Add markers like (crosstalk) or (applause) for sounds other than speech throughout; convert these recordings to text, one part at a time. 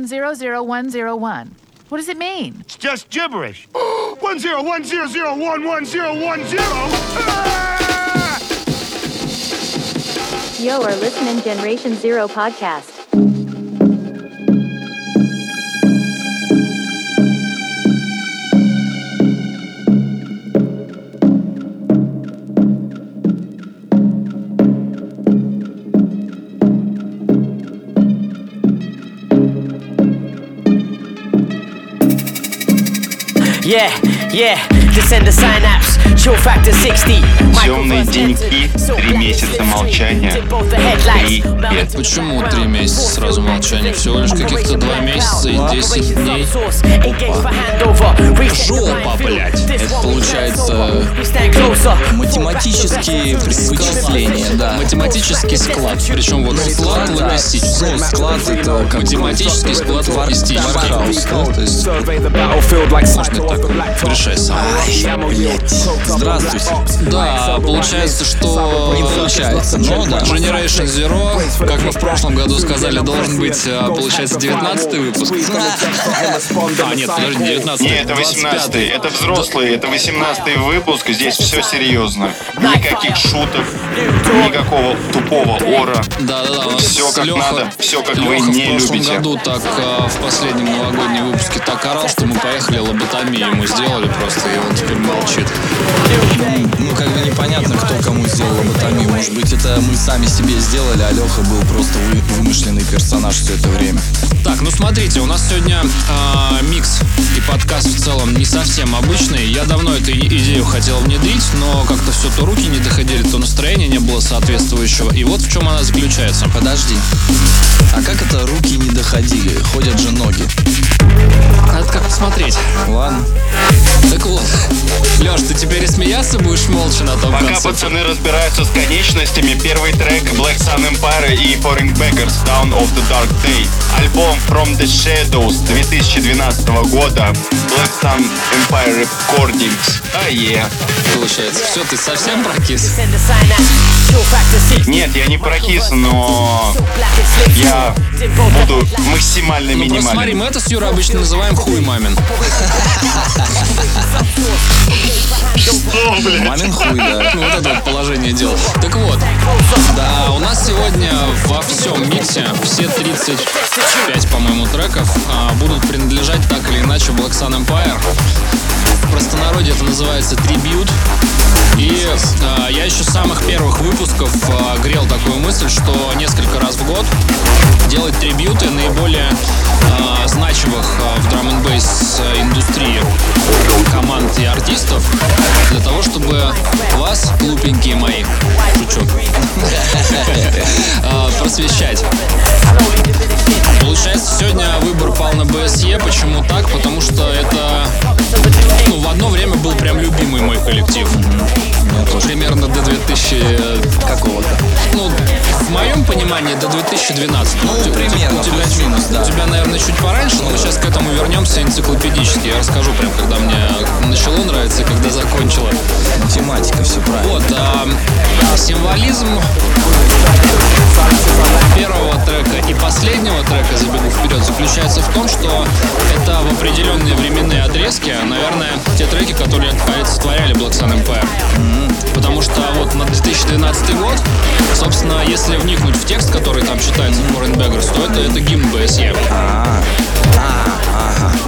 1010101. What does it mean? It's just gibberish. (gasps) 10100110110. You are listening Generation Zero podcast. Yeah, yeah, descend the synapse, chill factor 60. Темные деньки, три месяца молчания, три лет. Почему три месяца сразу молчания? Всего лишь каких-то два месяца и 10 дней. Жопа, блядь. Это получается математические вычисления, да. Математический склад. Причем вот склад логистический. Ну, склад это как Математический склад логистический. Да? То есть Можно так. Решай сам. Здравствуйте. Да, получается, что... Не получается, но да. Generation Zero, как мы в прошлом году сказали, должен быть, а, получается, 19 выпуск. А, нет, подожди, 19 Не, это 18 это взрослый, это 18 выпуск, здесь все серьезно. Никаких шуток, никакого тупого ора. Да, да, да. Всё как надо, всё как вы Лёха не в прошлом любите. году так а, в последнем новогоднем выпуске так орал, что мы поехали лоботомию ему сделали просто, и он теперь молчит. Ну, как бы непонятно, кто кому сделал лоботомию. Может быть, это мы сами себе сделали, а Леха был просто вы- вымышленный персонаж все это время. Так, ну смотрите, у нас сегодня а, микс и подкаст в целом не совсем обычный. Я давно эту идею хотел внедрить, но как-то все то руки не доходили, то настроения не было соответствующего. И вот в чем она заключается. Подожди. А как это руки не доходили? Ходят же ноги. Надо как посмотреть. Ладно. Так вот, Леш, ты теперь и смеяться будешь молча на том Пока конце? пацаны разбираются с конечностями, первый трек Black Sun Empire и Foreign Beggars Down of the Dark Day. Альбом From the Shadows 2012 года. Black Sun Empire Recordings. А е. Получается, все, ты совсем прокис? Нет, я не прокис, но я буду максимально Ну просто смотри, минимален. мы это с Юрой обычно называем хуй мамин. Мамин хуй, да. Ну, вот это вот положение дел. Так вот, да, у нас сегодня во всем миксе все 35, по-моему, треков а, будут принадлежать так или иначе Black Sun Empire. В простонародье это называется трибют. И а, я еще с самых первых выпусков а, грел такую мысль, что несколько раз в год делать трибюты наиболее а, значимых а, в драм н индустрии команд и артистов для того, чтобы вас, глупенькие мои, шучу, (laughs) просвещать. Получается, сегодня выбор пал на БСЕ. Почему так? Потому что это ну, в одно время был прям любимый мой коллектив. Примерно до 2000 какого-то. Ну, в моем понимании до 2012. Ну, У тебя- примерно, у тебя, плюс-минус, да. у тебя, наверное, чуть пораньше, но сейчас к этому вернемся энциклопедически. Я расскажу прям, когда мне начало нравиться и когда закончило. Математика, все правильно. Вот, а, символизм первого трека и последнего трека «Забегу вперед» заключается в том, что это в определенные временные отрезки, наверное, те треки, которые олицетворяли Black Sun Empire. Потому что вот на 2012 год, собственно, если вникнуть в текст, который там читается Foreign Beggars, то это, это гимн БСЕ.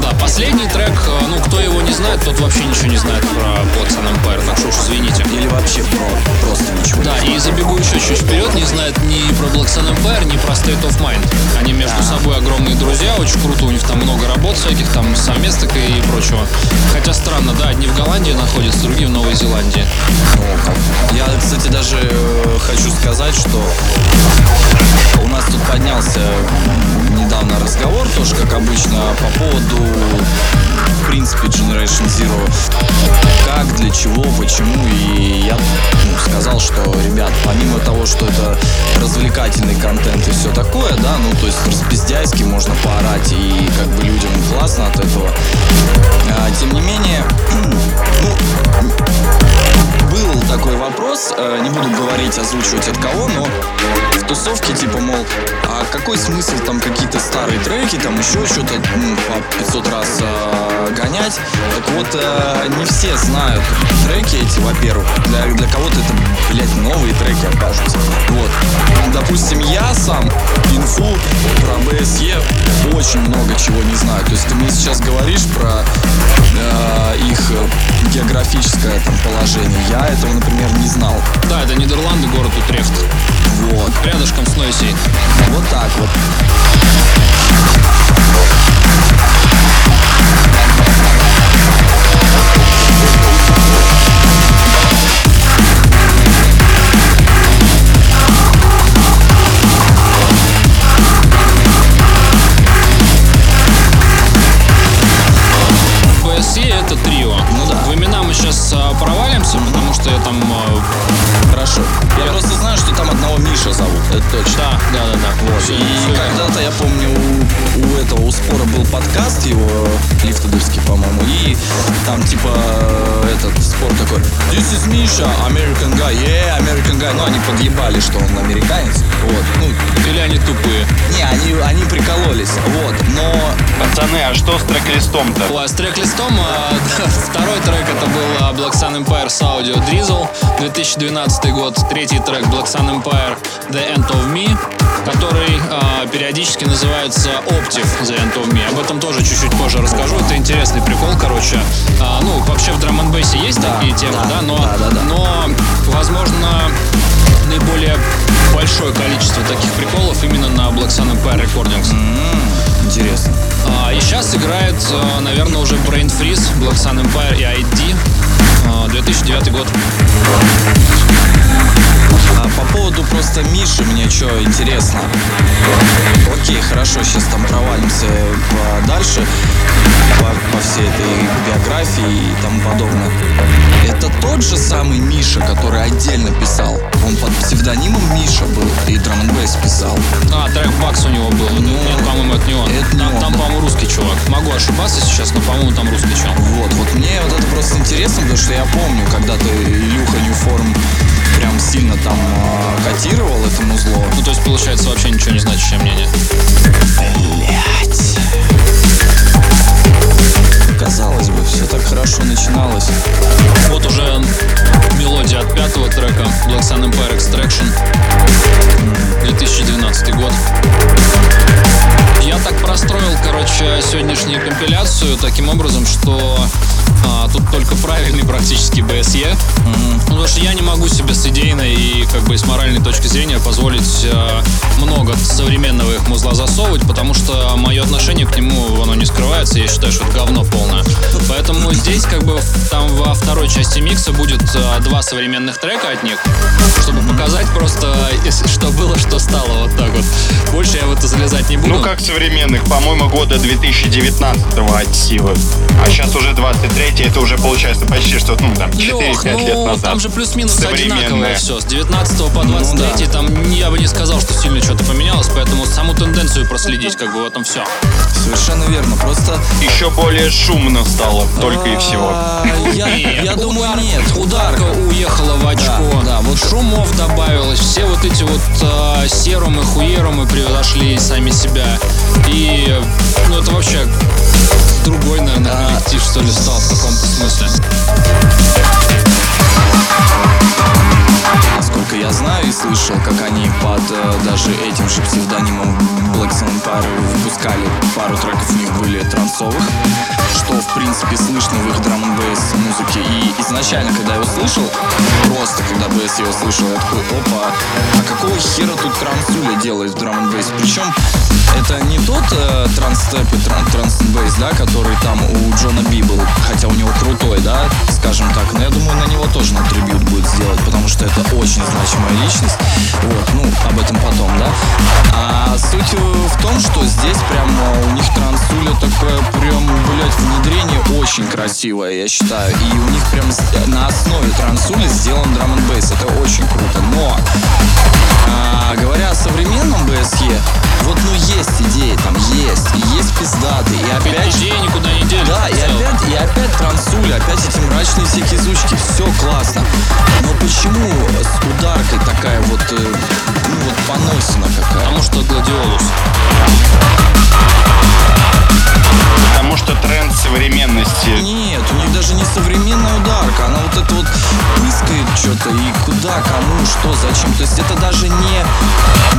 Да, последний трек, э, ну, кто его не знает, тот вообще ничего не знает про Black Sun Empire, так что уж извините. Или вообще про, просто ничего. Да, и забегу еще чуть вперед, не знает ни про Black Sun Empire, ни про State of Mind. Они между собой огромные друзья, очень круто, у них там много работ всяких, там совместок и прочего. Хотя странно, да, одни в Голландии находятся, другие в Новой Зеландии. Я, кстати, даже э, хочу сказать, что у нас тут поднялся недавно разговор, тоже как обычно, по поводу, в принципе, Generation Zero. Как, для чего, почему. И я ну, сказал, что, ребят, помимо того, что это развлекательный контент и все такое, да, ну, то есть распиздяйски можно поорать, и как бы людям классно от этого. А, тем не менее, (clears throat) ну, был такой вопрос, э, не буду говорить, озвучивать от кого, но в тусовке типа, мол, а какой смысл там какие-то старые треки, там еще что-то ну, по 500 раз э, гонять? Так вот, э, не все знают треки эти, во-первых. Для, для кого-то это, блядь, новые треки окажутся. Вот. Допустим, я сам инфу про БСЕ очень много чего не знаю. То есть ты мне сейчас говоришь про э, их географическое там положение. Я этого, например, не знал. Да, это Нидерланды, город Утрехт. Вот. Рядышком с Нойсей. Вот так вот. BSE точно. да, да, да, да. Вот. И когда-то я помню у, у этого у спора был подкаст его лифтодовский, по-моему, и там типа э, этот спор такой This is Misha, American guy, yeah, American guy. Ну, они подъебали, что он американец. Вот. Ну, Или они тупые. не, они, они прикололись. Вот. Но Пацаны, а что с трек-листом-то? Ой, с трек-листом а, (laughs) второй трек это был а, Black Sun Empire с аудио Drizzle, 2012 год. Третий трек Black Sun Empire The End of Me, который а, периодически называется Optive The End of Me. Об этом тоже чуть-чуть позже расскажу. Это интересный прикол, короче. А, ну, вообще в драм н бейсе есть Да, такие темы, да, да, но, да, да, да. но, возможно, наиболее большое количество таких приколов именно на Black Sun Empire Recordings. интересно. А, и сейчас играет, а, наверное, уже Brain Freeze, Black Sun Empire и ID. а, 2009 год. А по поводу просто Миши мне что интересно. Окей, хорошо, сейчас там провалимся по- дальше всей этой биографии и тому подобное. Это тот же самый Миша, который отдельно писал. Он под псевдонимом Миша был и драм н писал. А, трек Бакс у него был. Ну, Нет, по-моему, это не он. это не там, он, там, по-моему, русский чувак. Могу ошибаться сейчас, но, по-моему, там русский чувак. Вот, вот мне вот это просто интересно, потому что я помню, когда-то Илюха Ньюформ прям сильно там а, котировал это музло. Ну, то есть, получается, вообще ничего не значащее мнение. Блять. Казалось бы, все так хорошо начиналось. Вот уже мелодия от пятого трека Black Sun Empire Extraction. 2012 год. Я так простроил, короче, сегодняшнюю компиляцию таким образом, что а, тут только правильный практически BSE. Ну, потому что я не могу себе с идейной и как бы с моральной точки зрения позволить а, много современного их музла засовывать, потому что мое отношение к нему, оно не скрывается, я считаю, что это говно полное. Поэтому здесь как бы там во второй части микса будет а, два современных трека от них, чтобы показать просто, если что было, что стало, вот так вот. Больше я в это залезать не буду. Ну как современных, по-моему, года 2019 от силы. А сейчас уже 23 это уже получается почти что, ну там, 4-5 Лёх, лет ну, назад. там же плюс-минус одинаковое Современное. все. С 19 по 23 Ну, да. там я бы не сказал, что сильно что-то поменялось, поэтому саму тенденцию проследить, как бы в этом все. Совершенно верно. Просто Еще более шумно стало, только и всего. а, я, (laughs) я думаю, нет. Ударка уехала в очко. Да, вот- Шумов добавилось. Все вот эти вот э, серумы, хуерумы превзошли сами себя. И ну это вообще другой, наверное, А, что ли, стал в каком-то смысле. Насколько я знаю и слышал, как они под э, даже этим же псевдонимом Black Empire выпускали пару треков у них были трансовых, что в принципе слышно в их драм н музыке. И изначально, когда я его слышал, просто когда BS его слышал, я такой, опа, а какого хера тут трансуля делает в драм н Причем это не тот э, транстеп и тран транс да, который там у Джона Би был, хотя у него крутой, да, скажем так, но я думаю, на него тоже трибют будет сделать, потому что это очень значимая личность. Вот, ну, об этом потом, да. А суть э, в том, что здесь прям э, у них трансуля такое прям, блядь, внедрение очень красивое, я считаю. И у них прям на основе трансули сделан драм н это очень круто. Но а, говоря о современном BSE, вот ну есть идеи, там есть, и есть пиздаты, и опять. Идеи никуда не делись. Да, и опять, и опять трансуля, опять эти мрачные всякие звучки, все классно. Но почему с ударкой такая вот, э, ну вот поносина какая? Потому что гладиолус. Потому что тренд современности. Нет, у них даже не современная ударка, она вот это вот пыскает что-то и куда, кому, что, зачем. То есть это даже не,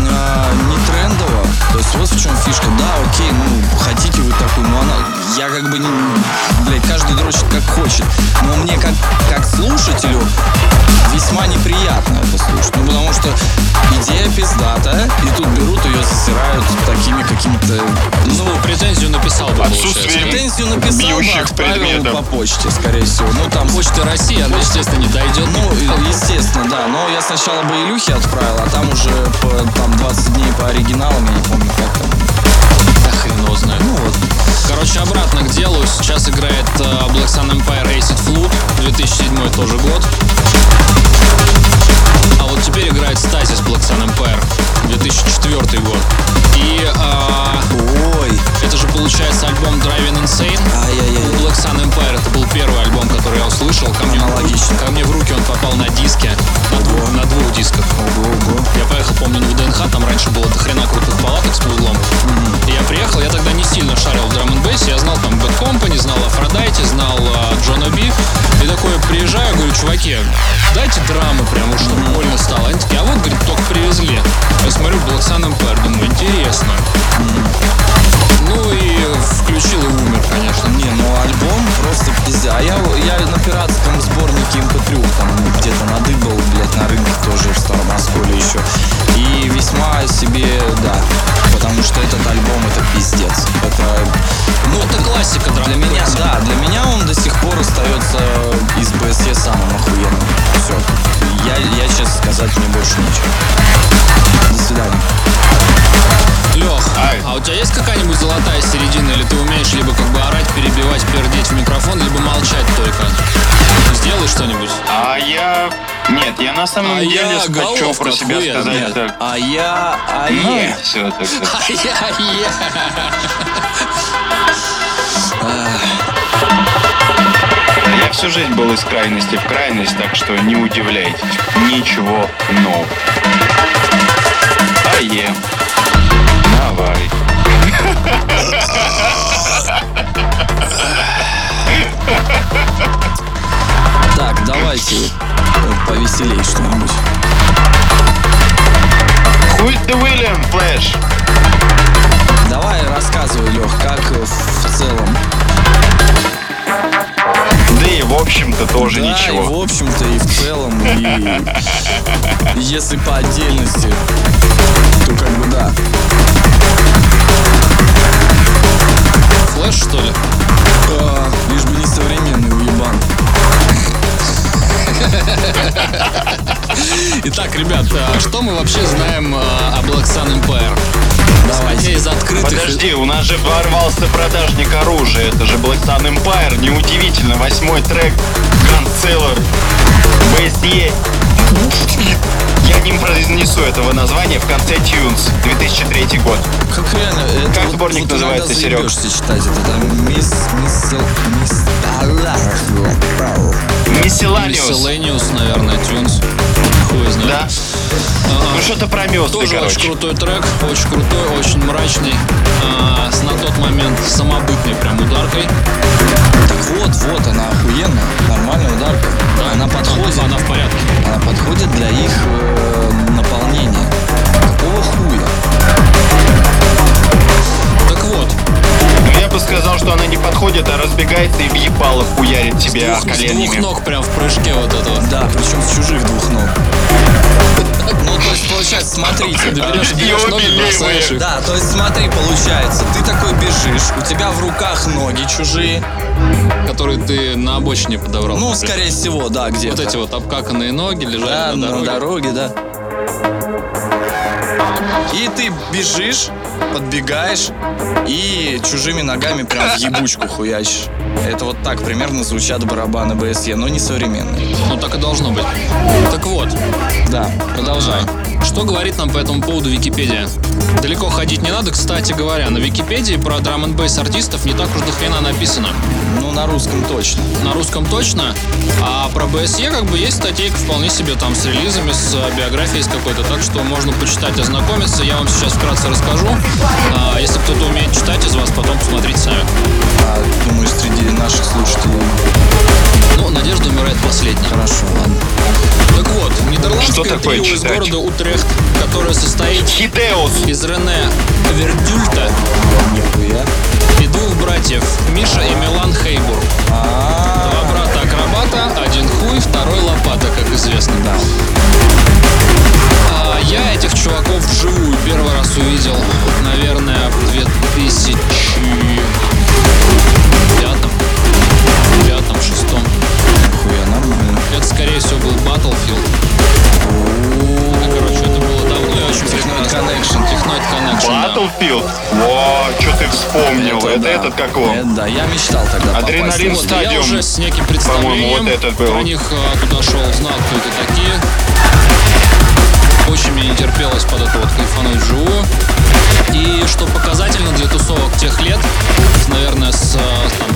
а, не трендово. То есть вот в чем фишка. Да, окей, ну хотите вы такую, но она, я как бы не, блядь, каждый дрочит как хочет. Но мне как, как слушателю весьма неприятно это слушать. Ну потому что идея пиздатая, и тут берут ее, засирают такими какими-то, ну, Ну, претензию написал бы, Отсутствие. Претензию написал, бьющих отправил предметов. по почте, скорее всего. Ну, там Почта России, она, естественно, не дойдет. Ну, естественно, да. Но я сначала бы Илюхе отправил, а там уже по, там 20 дней по оригиналам, я не помню, как там. Да хрен знает. Ну вот. Короче, обратно к делу. Сейчас играет э, Black Sun Empire Acid Flute. 2007 тоже год. Про себя охуенная. сказать так. А я, а Ну, я. все, так сказать. (laughs) Ай-яй-яй. Я всю жизнь был из крайности в крайность, так что не удивляйтесь. Ничего нового. А е. Давай. Так, давайте повеселей что-нибудь. Хуй ты, Уильям, Флэш. Давай рассказывай, Лех, как в целом. Да и в общем-то тоже да, и ничего. в общем-то, и в целом, и (laughs) если по отдельности, то как бы да. Флэш, что ли? А, лишь бы не современный. Итак, ребят, а что мы вообще знаем а, о Black Sun Empire? Исходя из открытых... Подожди, у нас же ворвался продажник оружия. Это же Black Sun Empire. Неудивительно. Восьмой трек. Ганселлер. BSE. Я не произнесу этого названия в конце Tunes. 2003 год. Как реально, это Как вот- сборник вот называется, Серег? читать это, там, мисс, мисс, мисс, Miscellaneous, наверное, Tunes. Хуй знает. Да? Ну что-то про мёсты, Тоже очень короче. крутой трек, очень крутой, очень мрачный, а, с на тот момент самобытной прям ударкой. Так вот, вот, она охуенная, нормальная ударка. она подходит, Она в порядке. она подходит для их э, наполнения. Какого хуя? Бы сказал, что она не подходит, а разбегается и в ебало хуярит тебя двух, с двух коленями. ног прям в прыжке вот этого. Да, причем с чужих двух ног. Ну, то есть, получается, смотрите, Ты берешь, берешь ноги, бросаешь их. Да, то есть смотри, получается, ты такой бежишь, у тебя в руках ноги чужие. которые ты на обочине подобрал. Ну, скорее всего, да, где-то. Вот эти вот обкаканные ноги лежали Да, на дороге. на дороге, да. И ты бежишь, подбегаешь и чужими ногами прям в ебучку хуячишь. Это вот так примерно звучат барабаны БСЕ, но не современные. Ну, так и должно быть. Так вот, Да, продолжай. а, Что говорит нам по этому поводу Википедия? Далеко ходить не надо, кстати говоря. На Википедии про драм н бейс артистов не так уж до хрена написано. Ну, на русском точно. На русском точно. А про БСЕ как бы есть статейка вполне себе там с релизами, с э, биографией с какой-то. Так что можно почитать, ознакомиться. Я вам сейчас вкратце расскажу. А, если кто-то умеет читать из вас, потом посмотрите сами. А, думаю, среди наших слушателей Ну, надежда умирает последней. хорошо, ладно. Так вот, нидерландское Что такое трио из читать? города Утрехт, которое состоит Хидеус. из Рене Вердюльта и двух братьев Миша и Милан Хейбур. А, Два брата акробата, один хуй, второй лопата, как известно. да. А я этих чуваков вживую первый раз увидел, наверное, в 2000 пятом, пятом, шестом. Нихуя, нормально. Это, скорее всего, был Battlefield. Ну, короче, это прекрасно. Connection. Technoid Connection, да. Battlefield. Во, что ты вспомнил. Это, да. этот как его? Это да, я мечтал тогда попасть. Адреналин Вот, я Стадиум. уже с неким По-моему, представлением вот этот был. про них туда шел, знал, кто это такие. Очень мне не терпелось под это вот кайфануть вживую. И что показательно для тусовок тех лет, наверное, с а, там,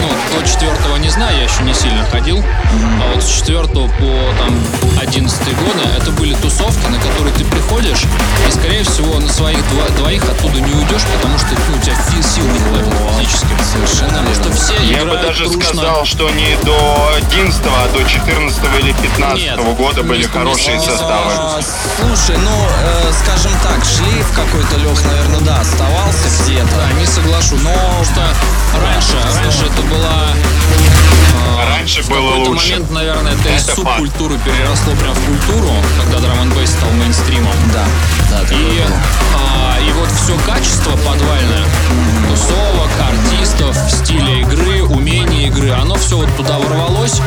ну, до четвертого не знаю, я еще не сильно ходил, а вот с четвертого по там одиннадцатый годы это были тусовки, на которые ты приходишь, и скорее всего на своих дво- двоих оттуда не уйдешь, потому что ну, у тебя фи- сил не хватит физически. Совершенно Потому что все Я бы даже дружно. сказал, что не до 11 а до 14 или 15 Нет, года были хорошие составы. Слушай, ну, э, скажем так, шлейф какой-то, Лех, наверное, да, оставался где-то. Да, не соглашусь. Но потому что раньше, раньше это была... э, Раньше в было какой-то лучше. момент, наверное, это, из Это факт. субкультуры переросло прям в культуру, когда драм н бейс стал мейнстримом. Да, да, И, а, и вот все качество подвальное, тусовок, артистов, стиля игры, умения игры, оно все вот туда ворвалось.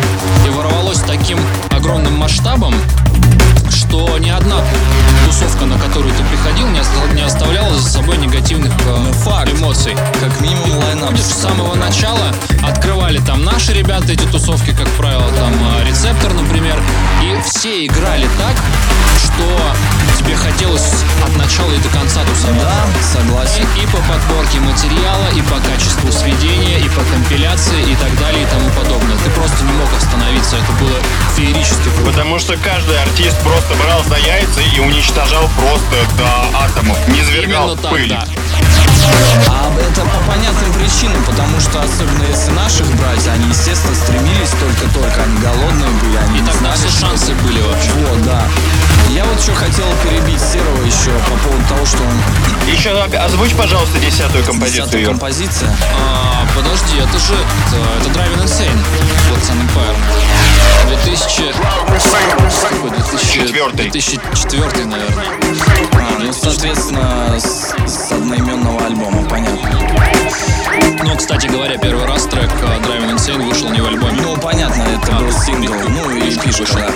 И ворвалось таким огромным масштабом, что ни одна тусовка, на которую ты приходил, не, оста- не оставляла за собой негативных э, эмоций. Как минимум лайнап. С самого начала открывали там наши ребята эти тусовки, как правило, там э, рецептор, например, и все играли так, что тебе хотелось от начала и до конца тусоваться. Да, согласен. И, и по подборке материала, и по качеству сведения, и по компиляции, и так далее, и тому подобное. Ты просто не мог остановиться, это было феерически круто. Потому что каждый артист просто брал за яйца и уничтожал просто до атомов. Не извергал Именно так, пыль. да. А это по понятным причинам, потому что особенно если наших брать, они, естественно, стремились только-только, они голодные были, они И не тогда знали, все шансы были вообще. Вот, да. Я вот что хотел перебить Серого еще по поводу того, что он Еще озвучь, пожалуйста, десятую композицию. десятая композиция. А, подожди, это же это, это Driving Insane, Black Sun Empire. 2000... Какой? 2000 Четвертый. 2004, наверное. А, ну, соответственно, с, с одноименного альбома, понятно. Ну, кстати говоря, первый раз трек а, Driving Insane вышел не в альбоме. Ну, понятно, это был сингл, ну и пишешь, да.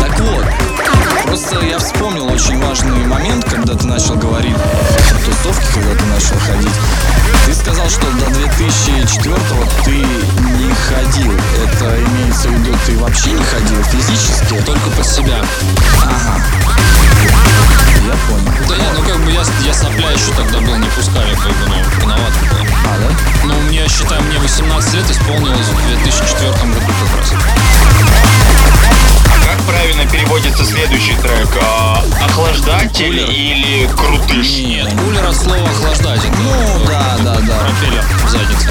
Так вот, просто я вспомнил очень важный момент, когда ты начал говорить про тусовки, когда ты начал ходить. Ты сказал, что до 2004 ты не ходил. Это имеется в виду, ты вообще не ходил физически? Только под себя. Сопля еще тогда был, не пускали, как бы, ну, виноват был. А, да? Ну, мне, считай, мне 18 лет исполнилось в 2004 году как раз. Правильно переводится следующий трек? А, охлаждатель или крутыш? Нет, кулер от слова охлаждать. Это, Ну, да, да, да. Пропеллер в заднице.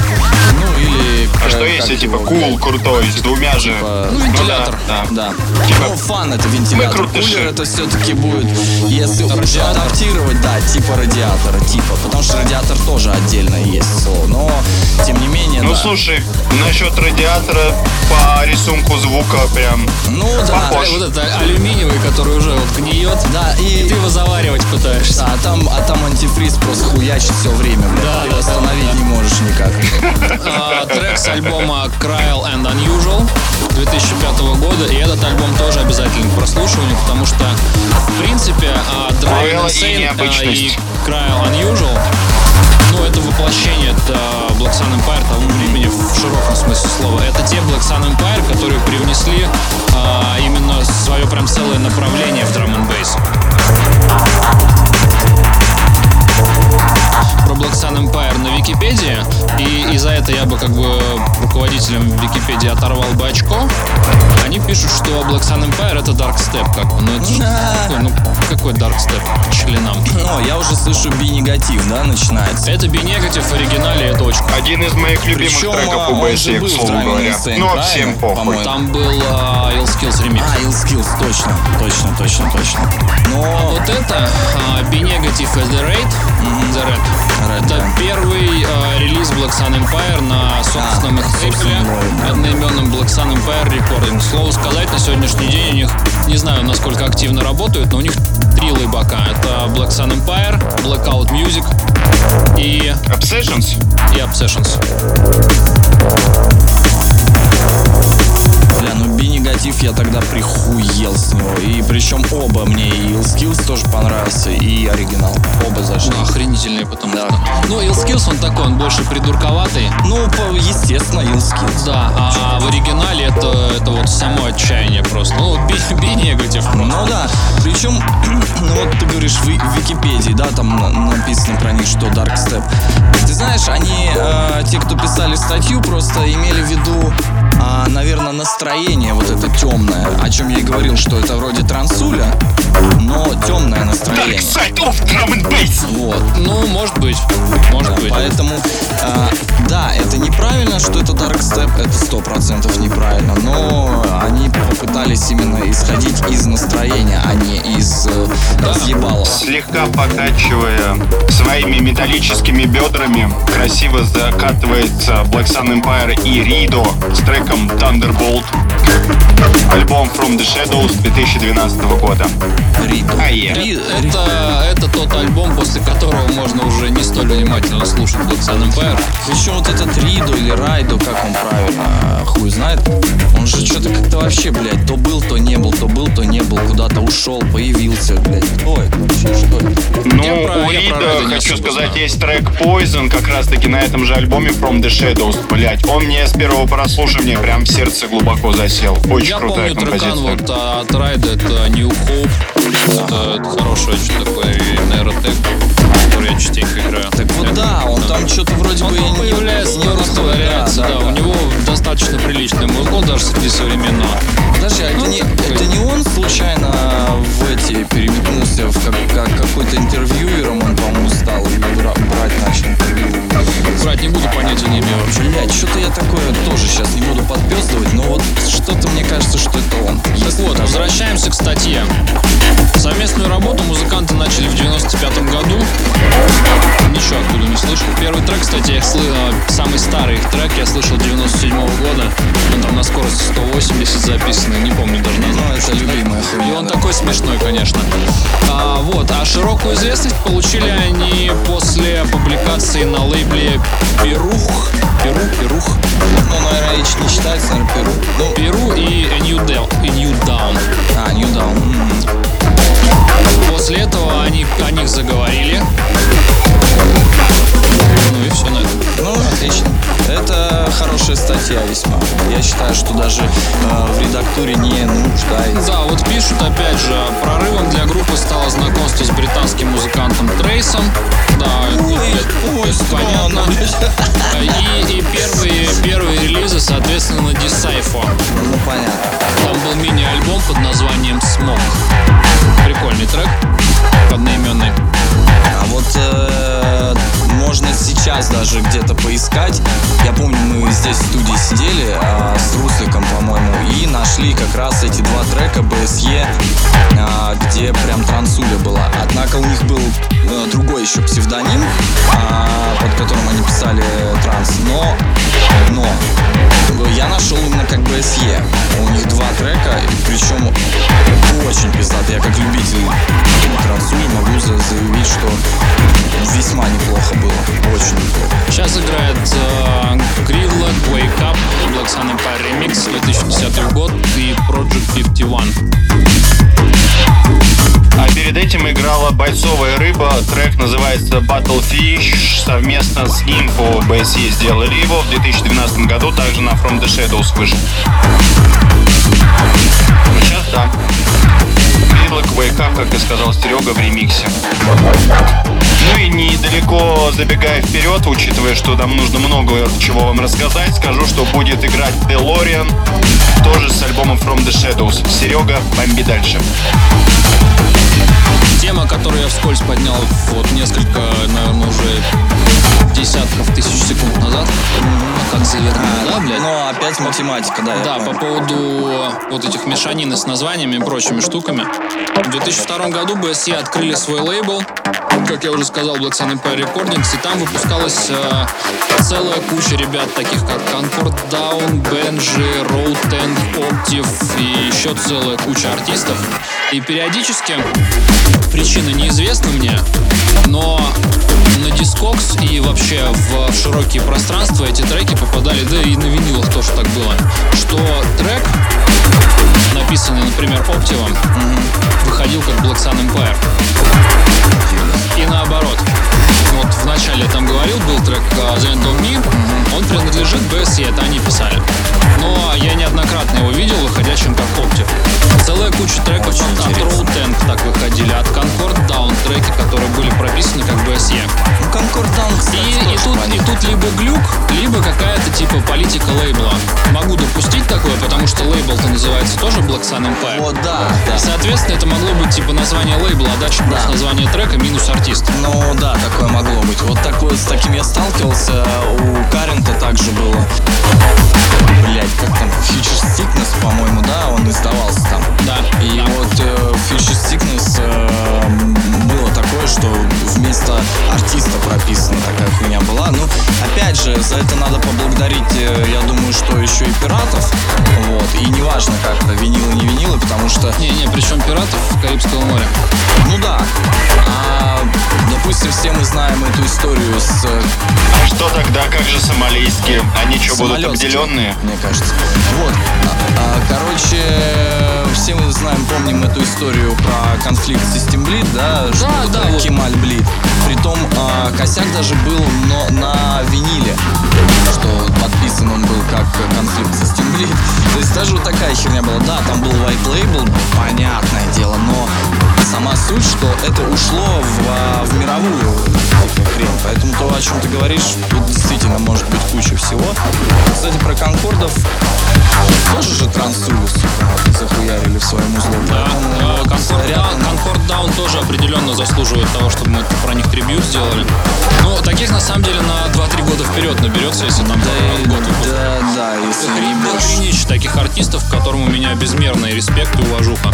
Ну, или... А что если типа кул крутой с двумя же? Типа, Ну, вентилятор. да, да. Типа, ну, фан это вентилятор. Кулер это все-таки будет, если адаптировать, да, типа радиатора, типа. Потому что радиатор тоже отдельно есть слово. Но, тем не менее, Ну слушай, насчет радиатора по рисунку звука прям Ну, да. Похож. Вот это алюминиевый, который уже вот гниет. Да, И и... ты его заваривать пытаешься. А там, а там антифриз просто хуячит все время, блядь. Да, ты да, остановить да, да. не можешь никак. (laughs) А, трек с альбома Cryal and Unusual 2005 года. И этот альбом тоже обязательно к прослушиванию, потому что, в принципе, а, Driving Cryal и Insane а, и Cryal Unusual ну, это воплощение это Black Sun Empire того времени в широком смысле смысле слова. Это те Black Sun Empire, которые привнесли а, именно свое прям целое направление в драм н бейс. Про Black Sun Empire на Википедии, и, и за это я бы как бы руководителям Википедии оторвал бы очко. Они пишут, что Black Sun Empire это Dark Step, как бы. Ну это же такой, ну какой Dark Step членам? О, я уже слышу би-негатив, да, начинается. Это B-негатив в оригинале, это очень Один из моих любимых Причем, треков а, у BSE, к слову говоря. Но правильно? всем похуй. Там был а, Skills ремикс. А, Skills, точно, точно, точно, точно. Но Вот это а, B-негатив as the Raid, the Red. Red, это да. первый а, релиз Black Sun Empire на собственном их лейбле, собственном лейбле, да. одноименном Black Sun Empire Recording. К слову сказать, на сегодняшний день у них, не знаю, насколько активно работают, но у них три лейбака. Это Black Sun Empire, Blackout Music и, Obsessions? и Obsessions. Ну би-негатив я тогда прихуел с него. И причем оба мне, и Skills тоже понравился, и оригинал. Оба зашли. Ну, охренительные потому Да. что. Ну, Skills он такой, он больше придурковатый. Ну, естественно, Skills. Да, а в оригинале это, это вот само отчаяние просто. Ну, би-негатив просто. Ну да, причем, (clears throat) ну вот ты говоришь в, Википедии, да, там на- написано про них, что Dark Step. Ты знаешь, они, э, те, кто писали статью, просто имели в виду, а, наверное, настроение вот это темное, о чем я и говорил, что это вроде трансуля, но темное настроение. Вот. Ну, может быть. Может быть. Поэтому, э, да, это неправильно, что это Dark Step, это сто процентов неправильно, но они попытались именно исходить из настроения, а не из э, разъебалов. Слегка покачивая своими металлическими бедрами, красиво закатывается Black Sun Empire и Ридо с треком Thunderbolt. Альбом From the Shadows 2012 года. Ридо. Ае. Ри- Ри- Это, это тот альбом, после которого можно уже не столь внимательно слушать Black Sun Empire. Причем вот этот Ридо или Райдо, как он правильно, а, хуй знает. Он же что-то как-то вообще, блядь, то был, то не был, то был, то не был, куда-то ушел, появился, блядь. Кто это вообще, что это? Ну, Я про- у я Рида, хочу сказать, знаю. есть трек Poison, как раз таки на этом же альбоме From the Shadows, блять. Он мне с первого прослушивания прям в сердце глубоко засел. Очень Я крутая помню трекан композиция. вот а, от Райда, это New Hope. Это, это хорошее что такое нейротек, который я частенько играю. Так вот Это- да, он там что-то вроде Он бы и не- появляется, не то такой, растворяется, да, у него достаточно приличный музло даже среди современного. Подожди, а это, Ну, не, такой. это не он случайно в эти переметнулся в как, как какой-то интервьюером, он, по-моему, стал и бра- брать начал интервью. Брать не буду, понятия не имею вообще. Блять, что-то я такое тоже сейчас не буду подписывать, но вот что-то мне кажется, что это он. Так вот, возвращаемся к статье. Совместную работу музыканты начали в 95 году. Ничего оттуда не слышал. Первый трек, кстати, я слышал, самый старый их трек я слышал 97 года. Он там на скорости 180 записанный, не помню даже Ну, название. это любимая И хуйня. он да. такой смешной, конечно. А, вот, а широкую известность получили они после публикации на лейбле Перух. Перу, Перух. Ну, наверное, речь не читается, наверное, Перу. Ну, Перу и A New Down. A New Down. а, New Down. м. После этого они о них заговорили. Ну и все на этом. Ну, отлично. Это хорошая статья весьма. Я считаю, что даже э, в редактуре не нуждается. Да, вот пишут опять же, прорывом для группы стало знакомство с британским музыкантом Трейсом. Да, Ой, это, ой, это понятно. И, и первые, первые релизы, соответственно, на Decipher. Ну, понятно. Там был мини-альбом под названием Smoke. Прикольный трек, одноименный. А вот э, можно сейчас даже где-то поискать. Я помню, мы здесь в студии сидели а, с Русликом, по-моему, и нашли как раз эти два трека BSE, а, где прям трансуля была. Однако у них был э, другой еще псевдоним, а, под которым они писали транс. Но, но я нашел именно как BSE. У них два трека, и причем очень пиздатые. Я как любитель трансули могу за- заявить, что весьма неплохо было. Очень неплохо. Сейчас играет э, Greenlock, Wake Up, Black Sun Empire Remix, 2010 год и Project 51. А перед этим играла «Бойцовая рыба». Трек называется «Battle Fish». Совместно с Info BSE сделали его. В 2012 году также на From the Shadows вышел. Ну, сейчас да. Призлак Wake как и сказал Серега, в ремиксе. Ну и недалеко забегая вперед, учитывая, что нам нужно много чего вам рассказать, скажу, что будет играть DeLorean, тоже с альбомом From the Shadows. Серега, бомби дальше. Тема, которую я вскользь поднял вот несколько, наверное, уже десятков тысяч секунд назад. Ну, как завернул, да, блядь? Но опять математика, да. Да, по поводу вот этих мешанин с названиями и прочими штуками. В 2002 году BSE открыли свой лейбл, как я уже сказал, Black Sun Empire Recordings, и там выпускалась э, целая куча ребят, таких как Concord Down, Benji, Road Tank, Optiv и еще целая куча артистов. И периодически, причина неизвестна мне, но на Discogs и вообще в широкие пространства эти треки попадали, да и на винилах тоже так было, что трек, написанный, например, Оптивом, выходил как Black Sun Empire. И наоборот. Вот в начале я там говорил, был трек uh, The End of Me, он принадлежит BSE, это они писали. Политика лейбла. Называется тоже Black Sun Empire. Вот, да, да. Соответственно, это могло быть типа название лейбла, а дальше просто название трека минус артист. Ну да, такое могло быть. Вот такое, с таким я сталкивался. У Карента также было. Блять, как там? Future Sickness, по-моему, да, он издавался там. Да. И да. вот э, Future Sickness э, было такое, что вместо артиста прописана такая хуйня была. Ну, опять же, за это надо поблагодарить, э, я думаю, что еще и пиратов. Вот. И неважно как-то, винилы, не винилы, потому что Не-не, причем пиратов Карибского моря. ну да. А, допустим, все мы знаем эту историю с А что тогда, как же сомалийские? Они что, будут обделенные? Мне кажется. Вот. А, а, короче, все мы знаем, помним эту историю про конфликт System Bleed, да? Что Да, это да, вот. Кемаль Блид. Притом а, косяк даже был но на виниле, что подписан он был как конфликт System Bleed. То есть даже вот такая херня была. Да, там был white label, понятное дело, но сама суть, что это ушло в, а, в мировую хрень. Поэтому то, о чем ты говоришь, тут действительно может быть куча всего. Кстати, про конкордов тоже же трансулю, сука, захуярили в своем узле. Да, Поэтому Down, Concord Down тоже определенно заслуживает того, чтобы мы про них трибют сделали. Ну, таких на самом деле на 2-3 года вперед наберется, если там Да, год выпуска. да, да, если не Охрен- больше. Таких артистов, к которым у меня безмерный респект и уважуха.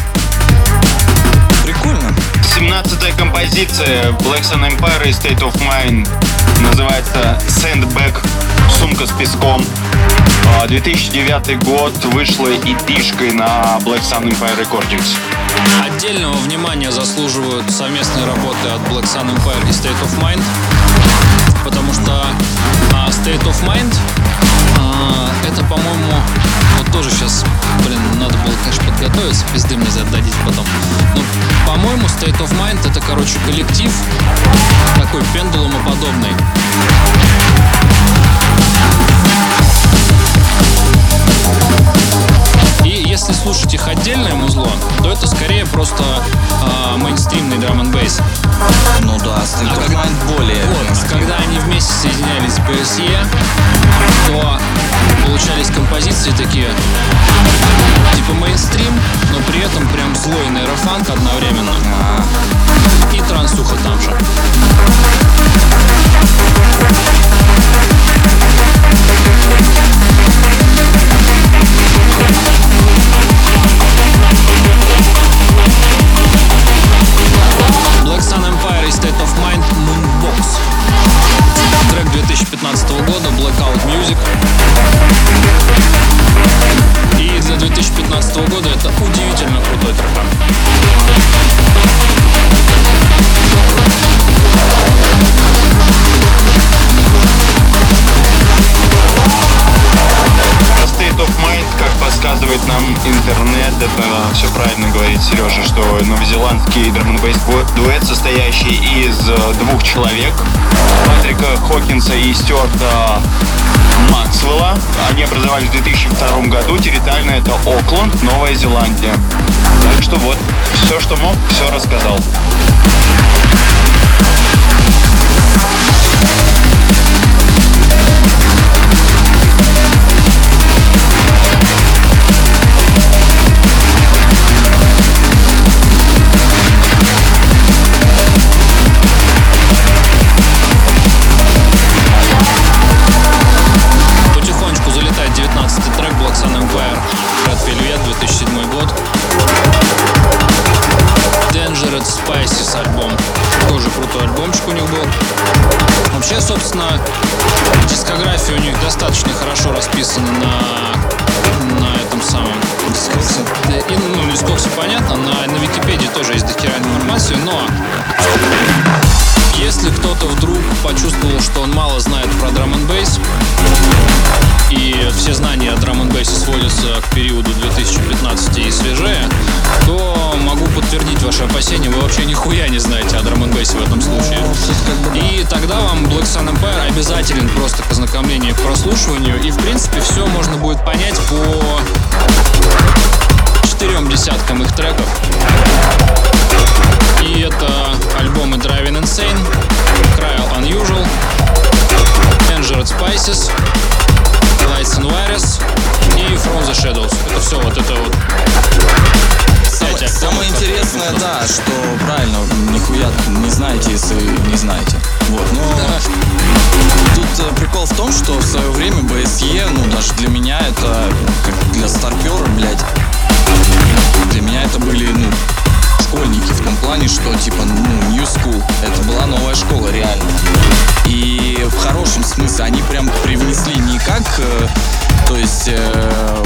Прикольно. 17 композиция Black Sun Empire и State of Mind называется Sandbag, сумка с песком. А, 2009 год вышла эпишкой на Black Sun Empire Recordings. Отдельного внимания заслуживают совместные работы от Black Sun Empire и State of Mind, потому что а, State of Mind а, это, по-моему, вот тоже сейчас, блин, надо было, конечно, подготовиться, пизды мне зададите потом. Но, по-моему, State of Mind это, короче, коллектив такой пендулумоподобный. И если слушать их отдельное музло, то это скорее просто а, мейнстримный драм н бейс. Ну да, State of Mind более. Вот, мейнстрим. когда они вместе соединялись с BSE, то получались композиции такие, типа мейнстрим, но при этом прям злой нейрофанк одновременно. И трансуха там же. Black Sun Empire и State of Mind Moonbox. Трек 2015 года Blackout Music. И для 2015 года это удивительно крутой трек. State of Mind, как подсказывает нам интернет, это все правильно говорит Сережа, что новозеландский драм дуэт, состоящий из э, двух человек, Патрика Хокинса и Стюарта Максвелла. Они образовались в 2002 году, территориально это Окленд, Новая Зеландия. Так что вот, все, что мог, все рассказал. Хорошо расписана на, на этом самом. И, ну, Дискоксе понятно, на, на Википедии тоже есть дохера информации, но если кто-то вдруг почувствовал, что он мало знает про драм н все знания о драм н сводятся к периоду 2015 и свежее, то могу подтвердить ваши опасения. Вы вообще нихуя не знаете о драм н в этом случае. И тогда вам Black Sun Empire обязателен просто к ознакомлению и к прослушиванию. И, в принципе, все можно будет понять по четырем десяткам их треков. И это альбомы Driving Insane, Cryal Unusual, Engineered Spices, Lights and Wires и From the Shadows. Это все вот это вот. Самое, пять самое интересное, да, что правильно, нихуя не знаете, если не знаете. Вот, но тут э, прикол в том, что в свое время BSE, ну даже для меня это, как для старпера, блядь, для меня это были, ну, школьники в том плане, что типа, ну, new school. Это была новая школа, реально. И в хорошем смысле они прям привнесли не как, э, то есть э,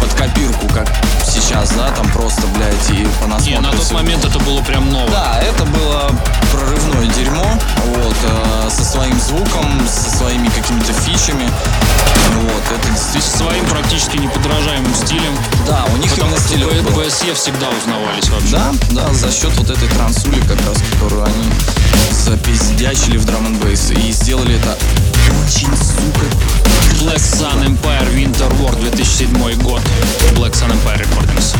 под копирку, как сейчас, да, там просто, блядь, и по Не, насмотру на тот момент это было прям ново. Да, это было прорывное дерьмо, вот, э, со своим звуком, со своими какими-то фичами. Вот, это действительно... Своим практически неподражаемым стилем. Да, у них Потому именно стилек был. БСЕ всегда узнавались вообще. Да, да, за счет вот этой трансули, как раз, которую они запиздячили в драм н и сделали это очень, сука, Black Sun Empire Winter War 2007 год. Black Sun Empire Recordings.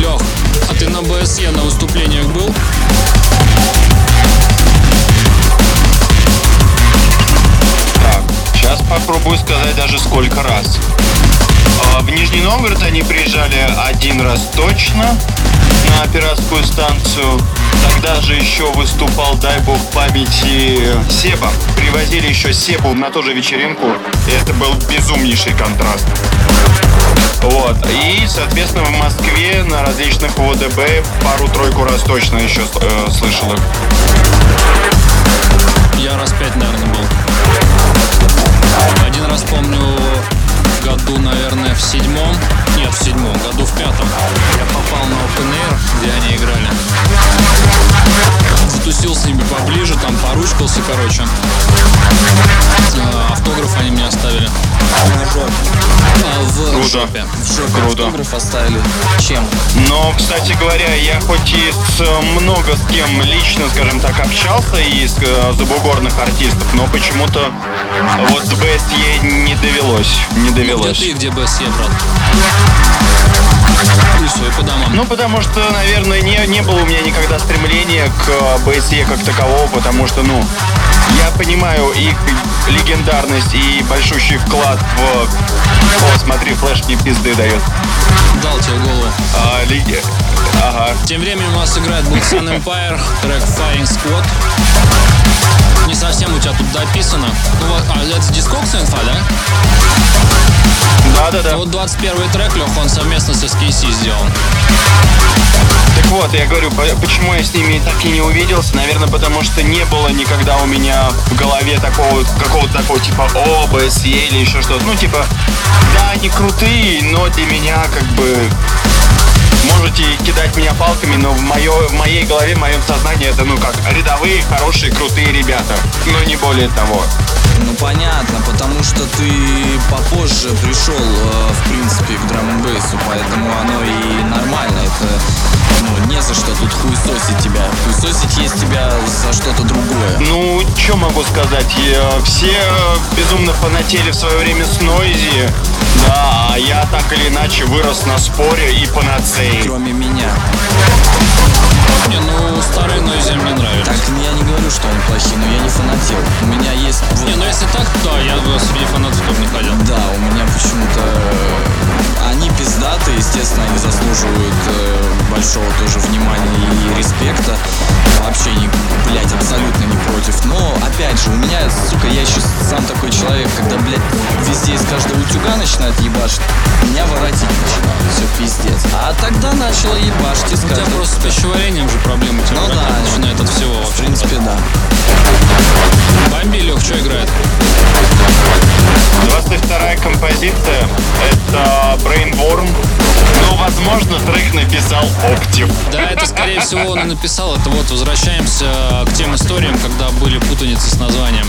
Лех, а ты на БСЕ на выступлениях был? Так, сейчас попробую сказать даже сколько раз. А, В Нижний Новгород они приезжали один раз точно на пиратскую станцию. Тогда же еще выступал, дай бог памяти, Себа. Привозили еще Себу на ту же вечеринку. И это был безумнейший контраст. Вот. И, соответственно, в Москве на различных ОДБ пару-тройку раз точно еще э, слышал их. Я раз пять, наверное, был. Один раз помню году, наверное, в седьмом. Нет, в седьмом, году в пятом. Я попал на Open Air, где они играли. Затусил с ними поближе, там поручкался, короче. А, Автограф они мне оставили. А, В Круто. жопе. в жопе Круто. автограф оставили. Чем? Но, кстати говоря, я хоть и с э, много с кем лично, скажем так, общался из э, забугорных артистов, но почему-то вот с BSE не довелось. Не Где довелось. ты, где брат? По домам. Ну, потому что, наверное, не, не было у меня никогда стремления к э, BSE как такового, потому что, ну, я понимаю их легендарность и большущий вклад в... О, смотри, флеш мне пизды дает. Дал тебе голову. А, леге- Ага. Тем временем у нас играет Black Sun Empire, трек Firing Squad. Не совсем у тебя тут дописано. Ну вот, а это дискокс инфа, да? Да-да-да. Вот 21 трек, Лех, он совместно с SKC сделан. Так вот, я говорю, по- почему я с ними так и не увиделся? Наверное, потому что не было никогда у меня в голове такого, какого-то такого типа О, БСЕ или еще что-то. Ну, типа, да, они крутые, но для меня как бы Можете кидать меня палками, но в, моё, в моей голове, в моем сознании это, ну как, рядовые, хорошие, крутые ребята. Но не более того. Ну понятно, потому что ты попозже пришел, э, в принципе, к драм бейсу поэтому оно и нормально. Это ну, не за что тут хуесосить тебя. Хуесосить есть тебя за что-то другое. Ну, что могу сказать? Я- Все безумно фанатели в свое время с Нойзи. Да, а я так или иначе вырос на споре и панацеи. Кроме меня. Не, ну, старые Нойзи мне нравятся. Так я не говорю, что они плохие, но я не фанател. У меня есть... вот- Не, ну если так, да, я бы среди фанатов тоже не ходил. Да, у меня почему-то... э, Они пиздатые, естественно, они заслуживают э, большого тоже внимания и респекта. Вообще, не, блядь, абсолютно не против. Но, опять же, у меня, сука, я еще сам такой человек, когда, блядь, везде из каждого утюга начинают ебашить, меня воротить начинает. Все, пиздец. А тогда начало ебашить из У тебя каждого просто с пищеварением же проблемы. Тебя Ну да. начинает от всего В вообще. принципе, да. Бомби, Лех, что играет? 22 композиция — это Brainworm. Ну, возможно, трек написал Оптив. Да, это, скорее всего, он и написал. Это вот возвращаемся к тем историям, когда были путаницы с названием.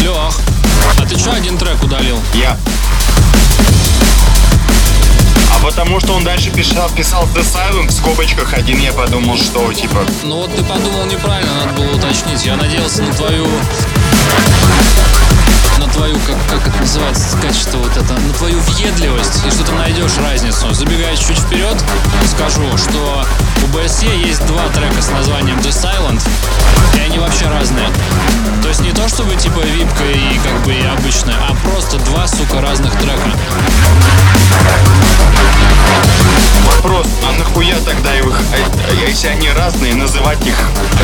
Лех, а ты что один трек удалил? Я. А потому что он дальше писал, писал The Silent в скобочках один, я подумал, что типа... Ну вот ты подумал неправильно, надо было уточнить. Я надеялся на твою... Твою, как, как это называется, качество вот это, на твою въедливость, и что ты найдешь разницу. Забегая чуть вперед, скажу, что у BSE есть два трека с названием The Silent, и они вообще разные. То есть не то, чтобы типа випка и как бы и обычная, а просто два, сука, разных трека. Вопрос, а нахуя тогда их, а- а если они разные, называть их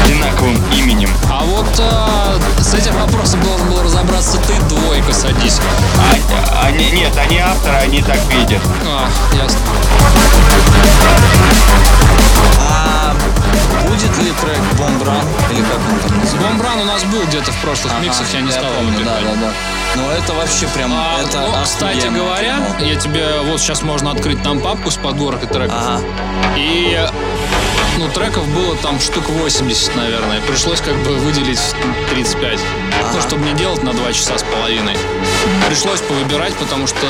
одинаковым именем? А вот а, с этим вопросом должен был разобраться ты, двойка, садись. А- они, нет, они авторы, они так видят. А, ясно. А будет ли трек Бомбран? Или как он там называется? Бомбран у нас был где-то в прошлых миксах, я не стал его помню, да, пихать. да, да. Но это вообще прям, А, это ну, кстати говоря, я тебе вот сейчас можно открыть там папку с подборкой треков. Ага. И ну, треков было там штук 80, наверное. Пришлось как бы выделить 35. Ну, чтобы не делать на 2 часа с половиной. Пришлось повыбирать, потому что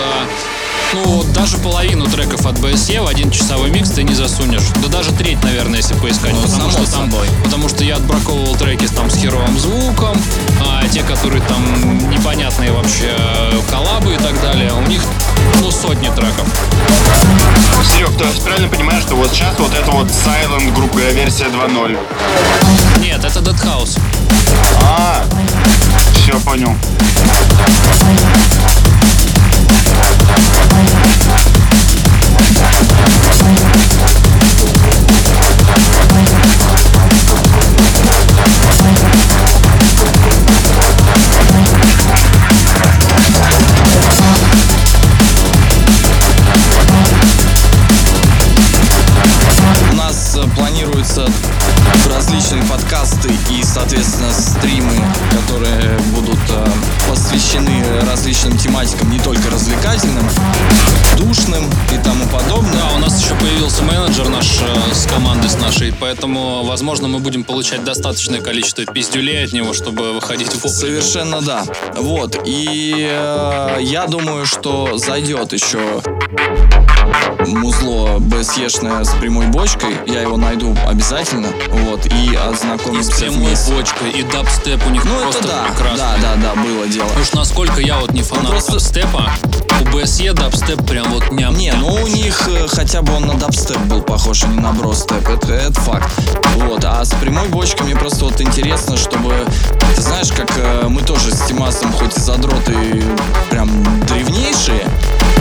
ну, вот даже половину треков от BSE в один часовой микс ты не засунешь. Да даже треть, наверное, если поискать. Ну, потому, что там, потому что я отбраковывал треки там с херовым звуком, а те, которые там непонятные вообще э, коллабы и так далее, у них ну сотни треков. Серег, то есть правильно понимаешь, что вот сейчас вот это вот Silent, грубо говоря, версия 2.0? Нет, это Dead House. А, все, понял. У планируются различные подкасты и, соответственно, стримы, которые будут э, посвящены различным тематикам, не только развлекательным, душным и тому подобное. Да, у нас еще появился менеджер наш э, с командой с нашей, поэтому, возможно, мы будем получать достаточное количество пиздюлей от него, чтобы выходить в опыт. Совершенно да. Вот. И э, я думаю, что зайдет еще музло БСЕшное с прямой бочкой. Я его найду обязательно. Вот. И И с ознакомимся прямой вместе. бочкой, и дабстеп у них Ну просто это да. прекрасно. Да, да, да, было дело. Уж насколько я вот не фанат просто- дабстепа, у BSE дабстеп прям вот ням Не, ну у них э, хотя бы он на дабстеп был похож, а не на бростеп. Это, это факт. Вот. А с прямой бочкой мне просто вот интересно, чтобы... Ты знаешь, как э, мы тоже с Тимасом, хоть и задроты прям древнейшие.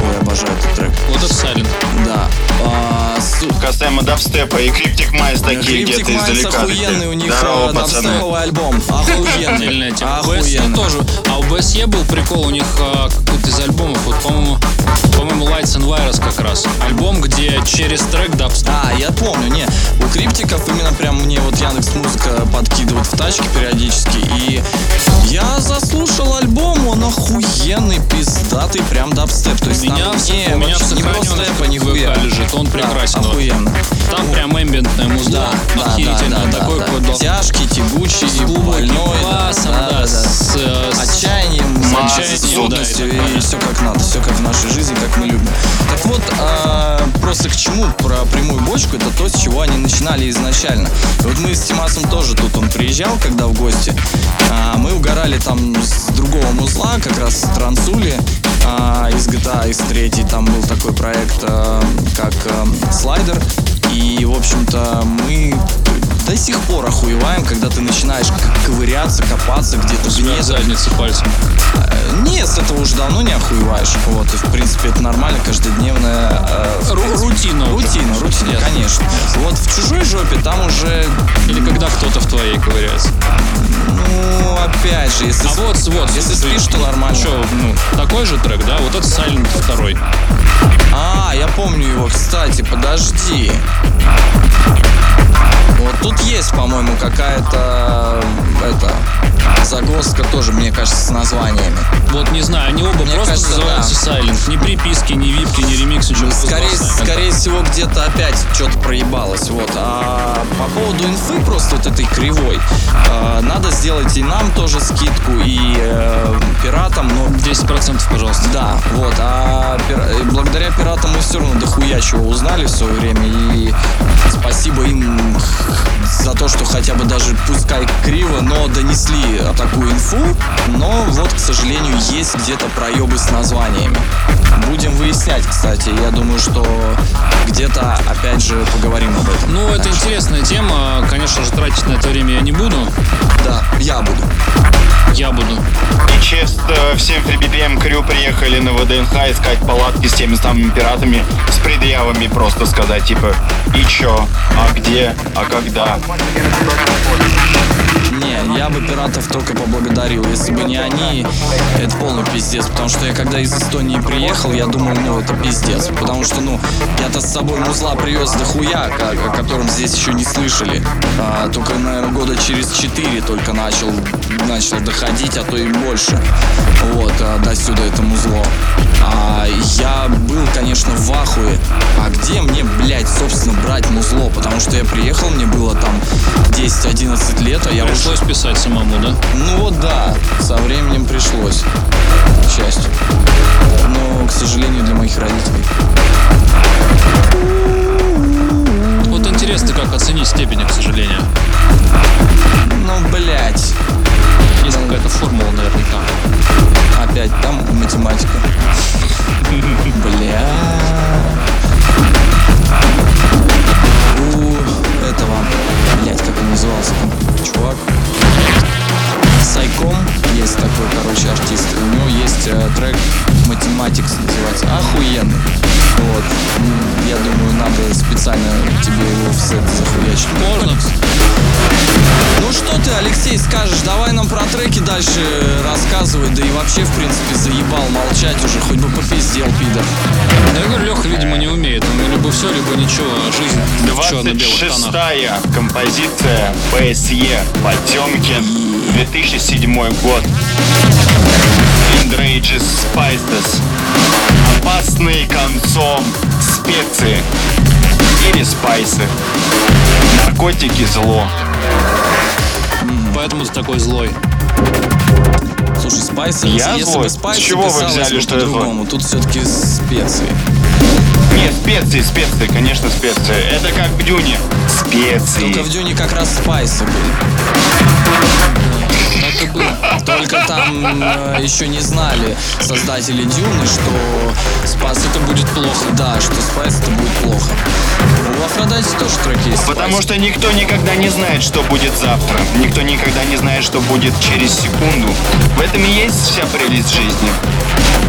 Ой, обожаю этот трек. Вот это Silent. Да. А, с- Касаемо дабстепа и Cryptic Minds такие где-то издалека. охуенный, у них Здорово, э, дабстеповый альбом. Охуенный. Отдельная тема. BSE Охуенный. тоже. А у BSE был прикол, у них из альбомов, вот, по-моему, по-моему, Lights and Virus как раз. Альбом, где через трек дабстеп. А, я помню, не, у криптиков именно прям мне вот Яндекс Музыка подкидывает в тачке периодически, и я заслушал альбом, он охуенный, пизда. пиздатый прям дабстеп. То есть У меня, там не, у меня в не сохраненных степа, ни ВК хуя. лежит, он Да, прекрасен. вот. охуенно. Там прям эмбиентное музло, Да, да, да, да, да, такой да. какой должен Тяжкий, тягучий, с глубоким больной. басом, да, с, э, с- Отчаянием, с отчаянием, да, и все как надо, все как в нашей жизни, как мы любим. Так вот, а, просто к чему про прямую бочку, это то, с чего они начинали изначально. Вот мы с Тимасом тоже тут, он приезжал, когда в гости, а, мы угорали там с другого музла, как раз с Трансули, а, из GTA, из третьей, там был такой проект, а, как а, слайдер, и, в общем-то, мы до сих пор охуеваем, когда ты начинаешь ковыряться, копаться где-то в недрах. заднице пальцем. Э, Нет, с этого уже давно не охуеваешь. Вот, и в принципе это нормально, каждодневная э, принципе, рутина уже. Рутина, рутина, Ясно. конечно. Вот в чужой жопе там уже, Или когда кто-то в твоей ковыряется. ну, опять же, если, А с- вот, вот. если смотри, спишь, то нормально. Что, ну, такой же трек, да? Вот это Silent 2. А, я помню его, кстати, подожди. Вот тут есть, по-моему, какая-то это загвоздка тоже, мне кажется, с названиями. Вот не знаю, они оба Мне просто кажется, называются Silent. Ни приписки, ни випки, ни ремикс, ничего. Скорее, скорее всего, где-то опять что-то проебалось. Вот. А по поводу инфы просто вот этой кривой, э, надо сделать и нам тоже скидку, и э, пиратам, но 10% пожалуйста. да, вот. А э, благодаря пиратам мы все равно дохуя чего узнали в свое время. И спасибо им за то, что хотя бы даже пускай криво, но донесли такую инфу. Но вот, к сожалению, есть где-то проебы с названиями. Будем выяснять, кстати. Я думаю, что где-то опять же поговорим об этом. Ну, это интересная тема. Конечно же, тратить на это время я не буду. Да, я буду. Я буду. И честно, всем фрибитрием крю приехали на ВДНХ искать палатки с теми самыми пиратами, с предъявами просто сказать, типа, и чё, а где, а когда. Не, я бы пиратов только поблагодарил. Если бы не они, это полный пиздец. Потому что я когда из Эстонии приехал, я думал, ну это пиздец. Потому что, ну, я-то с собой музла привез до хуя, о котором здесь еще не слышали. А, только, наверное, года через четыре только начал, начал доходить, а то и больше. Вот, а, до сюда это музло. А, я был, конечно, в ахуе. А где мне, блядь, собственно, брать музло? Потому что я приехал, мне было там 10-11 лет, а я уже Пришлось писать самому, да? ну вот да, со временем пришлось. К счастью. Но, к сожалению, для моих родителей. Вот интересно, как оценить степень, к сожалению. Ну, блядь. Есть какая-то формула наверняка. Опять там математика. Бля. У этого, как он назывался чувак. Сайком есть такой, короче, артист. У него есть э, трек Mathematics называется. Охуенный. Вот. Я думаю, надо специально тебе его в сет захуячить. Можно? Ну что ты, Алексей, скажешь? Давай нам про треки дальше рассказывай. Да и вообще, в принципе, заебал молчать уже. Хоть бы попиздел, пидор. Да, я говорю, Леха, видимо, не умеет. Он либо все, либо ничего. Жизнь в черно-белых тонах. 26-я композиция ПСЕ Потемкин 2007 год. Indrages Spices. Опасные концом специи или спайсы. Наркотики зло. Поэтому ты такой злой. Слушай, спайсы, Я если злой? бы спайсы С чего вы писалось взяли, бы что я злой? по-другому. Тут все-таки специи. Нет, специи, специи, конечно, специи. Это как в Дюне. Специи. Только в Дюне как раз спайсы были. (laughs) Так и было. Только там э, еще не знали создатели Дюны, что спайс это будет плохо. Да, что спайс это будет плохо. У Aphrodite тоже трек есть. Потому что никто никогда не знает, что будет завтра. Никто никогда не знает, что будет через секунду. В этом и есть вся прелесть жизни.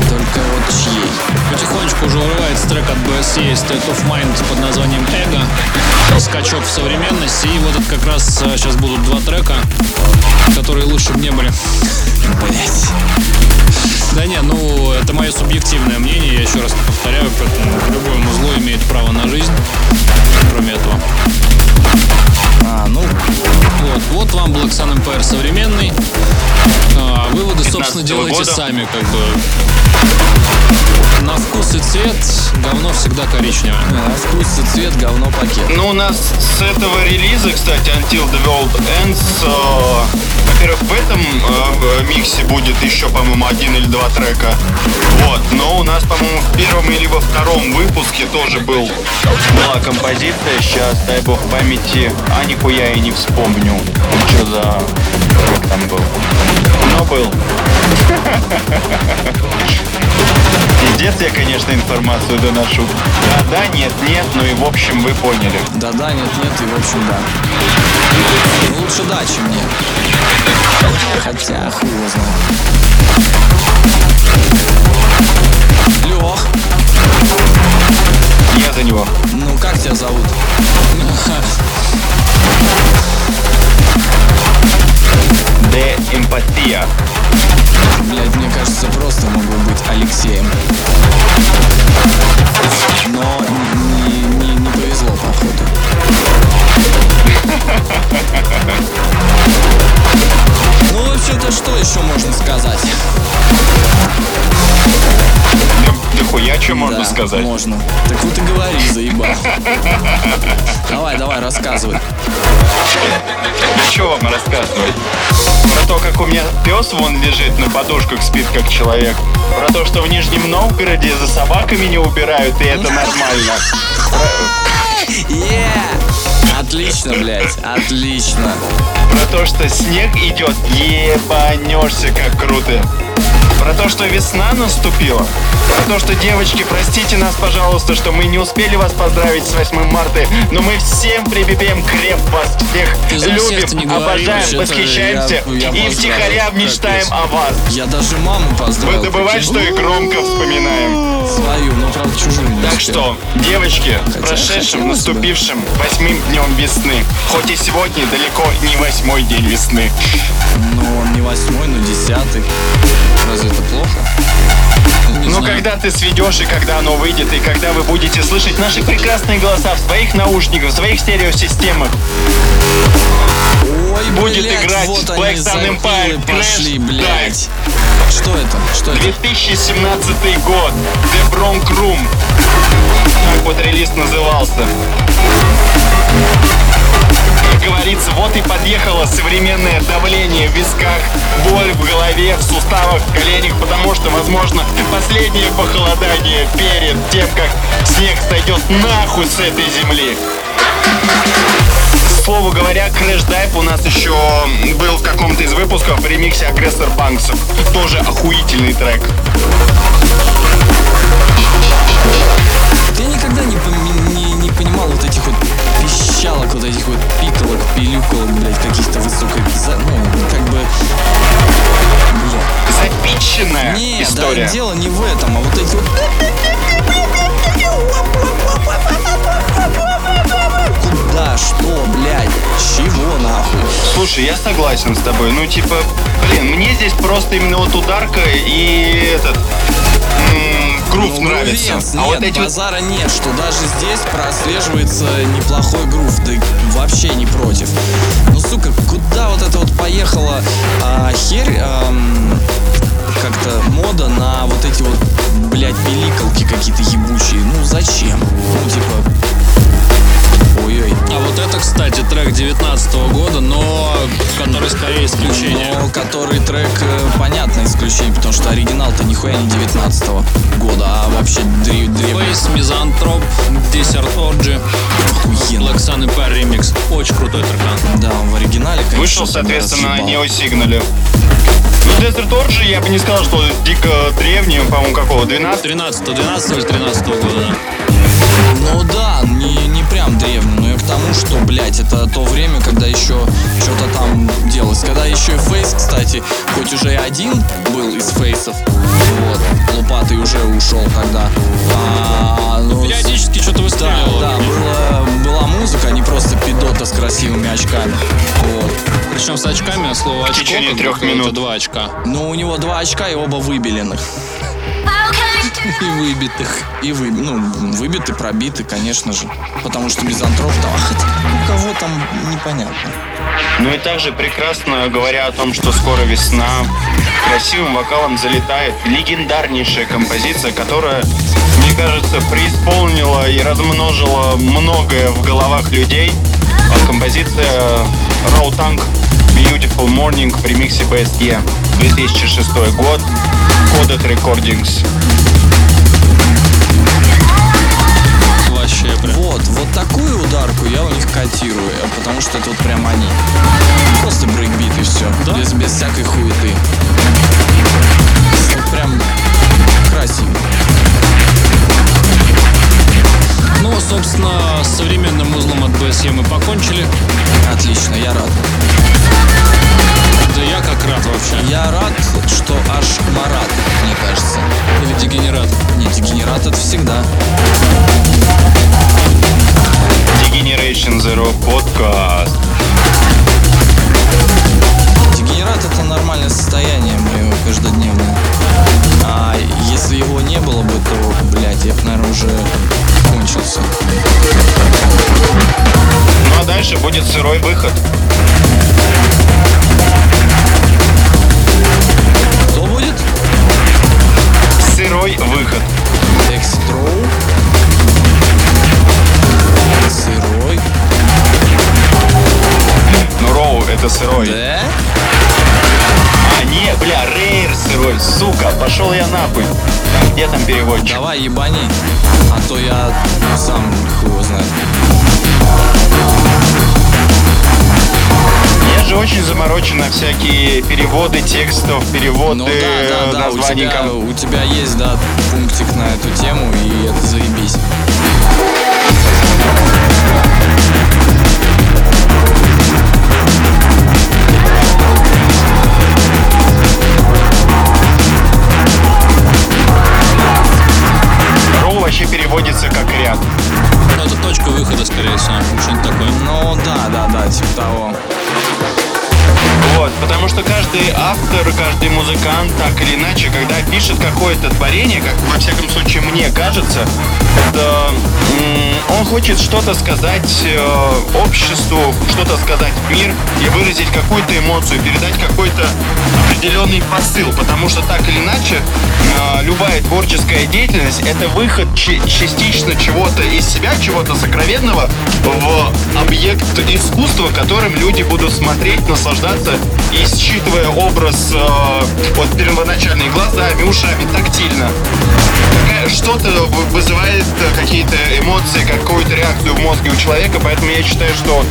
Только вот чьей? Потихонечку уже урывается трек от BSE State of Mind под названием Ego. Скачок в современности. И вот это как раз сейчас будут два трека, которые лучше бы не были. Блять. Да не, ну это мое субъективное мнение, я еще раз повторяю, поэтому любое музло имеет право на жизнь, кроме этого. А, ну, Вот, вот вам Black Sun Empire современный. А, выводы, собственно, 19 делайте года. сами, как бы. На вкус и цвет говно всегда коричневое. На вкус и цвет говно пакет. Ну, у нас с этого релиза, кстати, Until the World Ends, э, во-первых, в этом э, в миксе будет еще, по-моему, один или два трека. Вот. Но у нас, по-моему, в первом или во втором выпуске тоже был была композиция. Сейчас, дай бог памяти, а нихуя я не вспомню, что за трек там был. Но был. (laughs) Пиздец я, конечно, информацию доношу. Да, да, нет, нет, ну и в общем вы поняли. Да-да, нет-нет, и в общем да. Лучше да, чем нет. Хотя, хуй его знает. Лех, Я за него. ну как тебя зовут? (laughs) Де эмпатия. Блять, мне кажется, просто могу быть Алексеем. Но не, не, не повезло, походу. Ну, вообще-то, что еще можно сказать? Да, хуя, что можно Да, сказать? Можно. Так вот и говори, заебал. Давай, давай, рассказывай. Да что вам рассказывать? Про то, как у меня пес вон лежит на подушках, спит как человек. Про то, что в Нижнем Новгороде за собаками не убирают, и это нормально. Отлично, блядь, отлично. Про то, что снег идет, ебанешься, как круто. Про то, что весна наступила. Про то, что, девочки, простите нас, пожалуйста, что мы не успели вас поздравить с 8 марта, но мы всем прибепем креп вас всех Ты любим, говори, обожаем, восхищаемся я- я и втихаря мечтаем о вас. Я даже маму поздравил. Вы прикинь. что и громко вспоминаем. Свою, но правда чужую не Так что, девочки, с Хотя прошедшим, бы. наступившим восьмым днем весны. Хоть и сегодня далеко не восьмой день весны. Ну, он не восьмой, но десятый. Разве это плохо? Не Но знаю. когда ты сведешь и когда оно выйдет, и когда вы будете слышать наши прекрасные голоса в своих наушниках, в своих стереосистемах, Ой, Будет блядь, играть вот Black Sun Empire пошли, Crash блядь. Что это? Что это? 2017 год, The Bronx Room. Так вот релиз назывался. Как говорится, вот и подъехало современное давление в висках, боль в голове, в суставах, в коленях, потому что, возможно, последнее похолодание перед тем, как снег сойдет нахуй с этой земли. К слову говоря, Crash Dive у нас еще был в каком-то из выпусков в ремиксе Агрессор Банксов. Тоже охуительный трек. Я никогда не, не, не понимал вот этих вот пищалок, вот этих вот пикалок, пилюкалок, блядь, каких-то высокой... за- Ну, как бы... Бля. Запиченная Не, история. да, дело не в этом, а вот эти вот... Куда? Что, блядь? Чего нахуй? Слушай, я согласен с тобой. Ну, типа, блин, мне здесь просто именно вот ударка и этот м, грув Ну, нравится. грувенс, а нет, вот эти вот базара нет, что даже здесь прослеживается неплохой грув, да вообще не против. Ну, сука, куда вот это вот поехала а, херь, ам, как-то мода на вот эти вот, блядь, пиликалки какие-то ебучие. Ну, зачем? Ну, типа... Ой-ой. А вот это, кстати, трек 19 года, но который скорее исключение. Но который трек, э, понятно, исключение, потому что оригинал-то нихуя не 19 года, а вообще древ- древний. Фейс, Мизантроп, Desert Orgy, Охуенно. Black Sun Empire Remix. Очень крутой трек. Да, он в оригинале, конечно. вышел, соответственно, на неосигнале. Ну, Desert Orgy я бы не сказал, что дико древний, по-моему, какого, 12 13 12 или 13 года, да. Ну да, не, не прям древний, но я к тому, что, блядь, это то время, когда еще что-то там делалось. Когда еще и фейс, кстати, хоть уже и один был из фейсов, вот, лопатый уже ушел тогда. А, ну, Периодически что-то да, выстреливало. да, была, была музыка, а не просто пидота с красивыми очками. Вот. Причем с очками, слово очко, течение как трех минут. два очка. Но у него два очка и оба выбеленных. (laughs) И выбитых. И вы, ну, выбиты, пробиты, конечно же. Потому что мизантроп там, а хотя у кого там непонятно. Ну и также прекрасно говоря о том, что скоро весна, красивым вокалом залетает. Легендарнейшая композиция, которая, мне кажется, преисполнила и размножила многое в головах людей. А композиция Raw Tank Beautiful Morning в ремиксе BSE 2006 год Coded Recordings. Вообще прям. Вот, вот такую ударку я у них котирую, потому что это вот прям они. Просто брейкбит и все, без, без всякой хуеты. Вот прям красиво. Ну, собственно, с современным узлом от BSE мы покончили. Отлично, я рад. Да я как рад вообще. Я рад, что аж Марат, мне кажется. Или дегенерат. Не, дегенерат это всегда. Degeneration Zero подкаст. Дегенерат это нормальное состояние мое каждодневное. А если его не было бы, то, блядь, я бы, наверное, уже кончился. Ну а дальше будет сырой выход. Пошел я нахуй. Где там переводчик? Давай ебани, а то я сам хуй его знает. Я же очень заморочен на всякие переводы текстов, переводы Ну да, да, да, у названий тебя, ком- у тебя есть, да, пунктик на эту тему, и это заебись. Вообще переводится как ряд. Ну, это точка выхода, скорее всего. Что-нибудь такое. Ну да, да, да, типа того. Вот, потому что каждый автор, каждый музыкант, так или иначе, когда пишет какое-то творение, как во всяком случае мне кажется, это он хочет что-то сказать э, обществу, что-то сказать в мир и выразить какую-то эмоцию, передать какой-то определенный посыл, потому что так или иначе э, любая творческая деятельность это выход частично чего-то из себя, чего-то сокровенного в объект искусства, которым люди будут смотреть, наслаждаться и считывая образ э, вот первоначальными глазами, ушами, тактильно. Что-то вы- вызывает э, какие-то эмоции, какую-то реакцию в мозге у человека, поэтому я считаю, что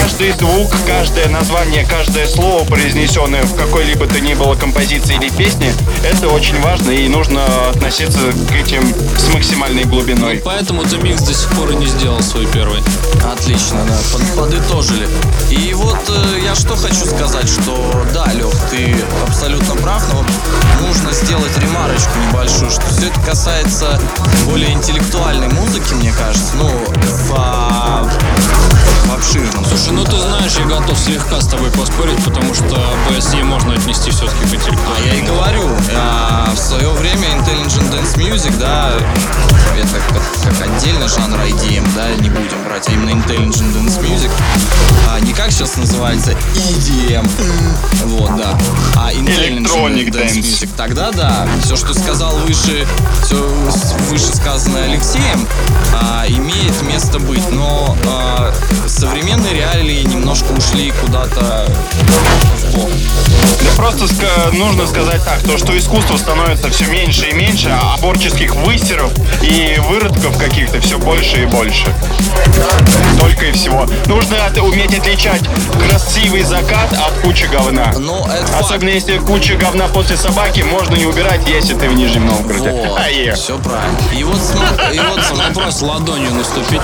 каждый звук, каждое название, каждое слово, произнесенное в какой-либо то ни было композиции или песне, это очень важно и нужно относиться к этим с максимальной глубиной. Поэтому The Mix до сих пор и не сделал свой первый. Отлично, да, под- подытожили. И вот э, я что хочу сказать, что да, Лех, ты абсолютно прав, но нужно сделать ремарочку небольшую, что все это касается более интеллектуальной музыки, мне кажется, ну, в, а, в обширном. Слушай, ну ты знаешь, я готов слегка с тобой поспорить, потому что BSE можно отнести все-таки к А интеллектуальному. я и говорю, а, в свое время Intelligent Dance Music, да, это как, как отдельный жанр IDM, да, не будем брать, а именно Intelligent Dance Music, а, не как сейчас называется EDM, вот, да, а Intelligent Electronic Dance Dance. Music. Тогда да, все, что сказал выше, все вышесказанное Алексеем, а, имеет место быть, но а, современные реалии немножко ушли куда-то. Да просто ска- нужно сказать так, то, что искусство становится все меньше и меньше, а творческих высеров и выродков каких-то все больше и больше. Только и всего. Нужно от- уметь отличать красивый закат от кучи говна. Ну, это. Особенно если куча говна после собаки можно не убирать, если ты в Нижнем Новгороде. Вот, А, е. все правильно. И вот, см- и вот просто ладонью наступить.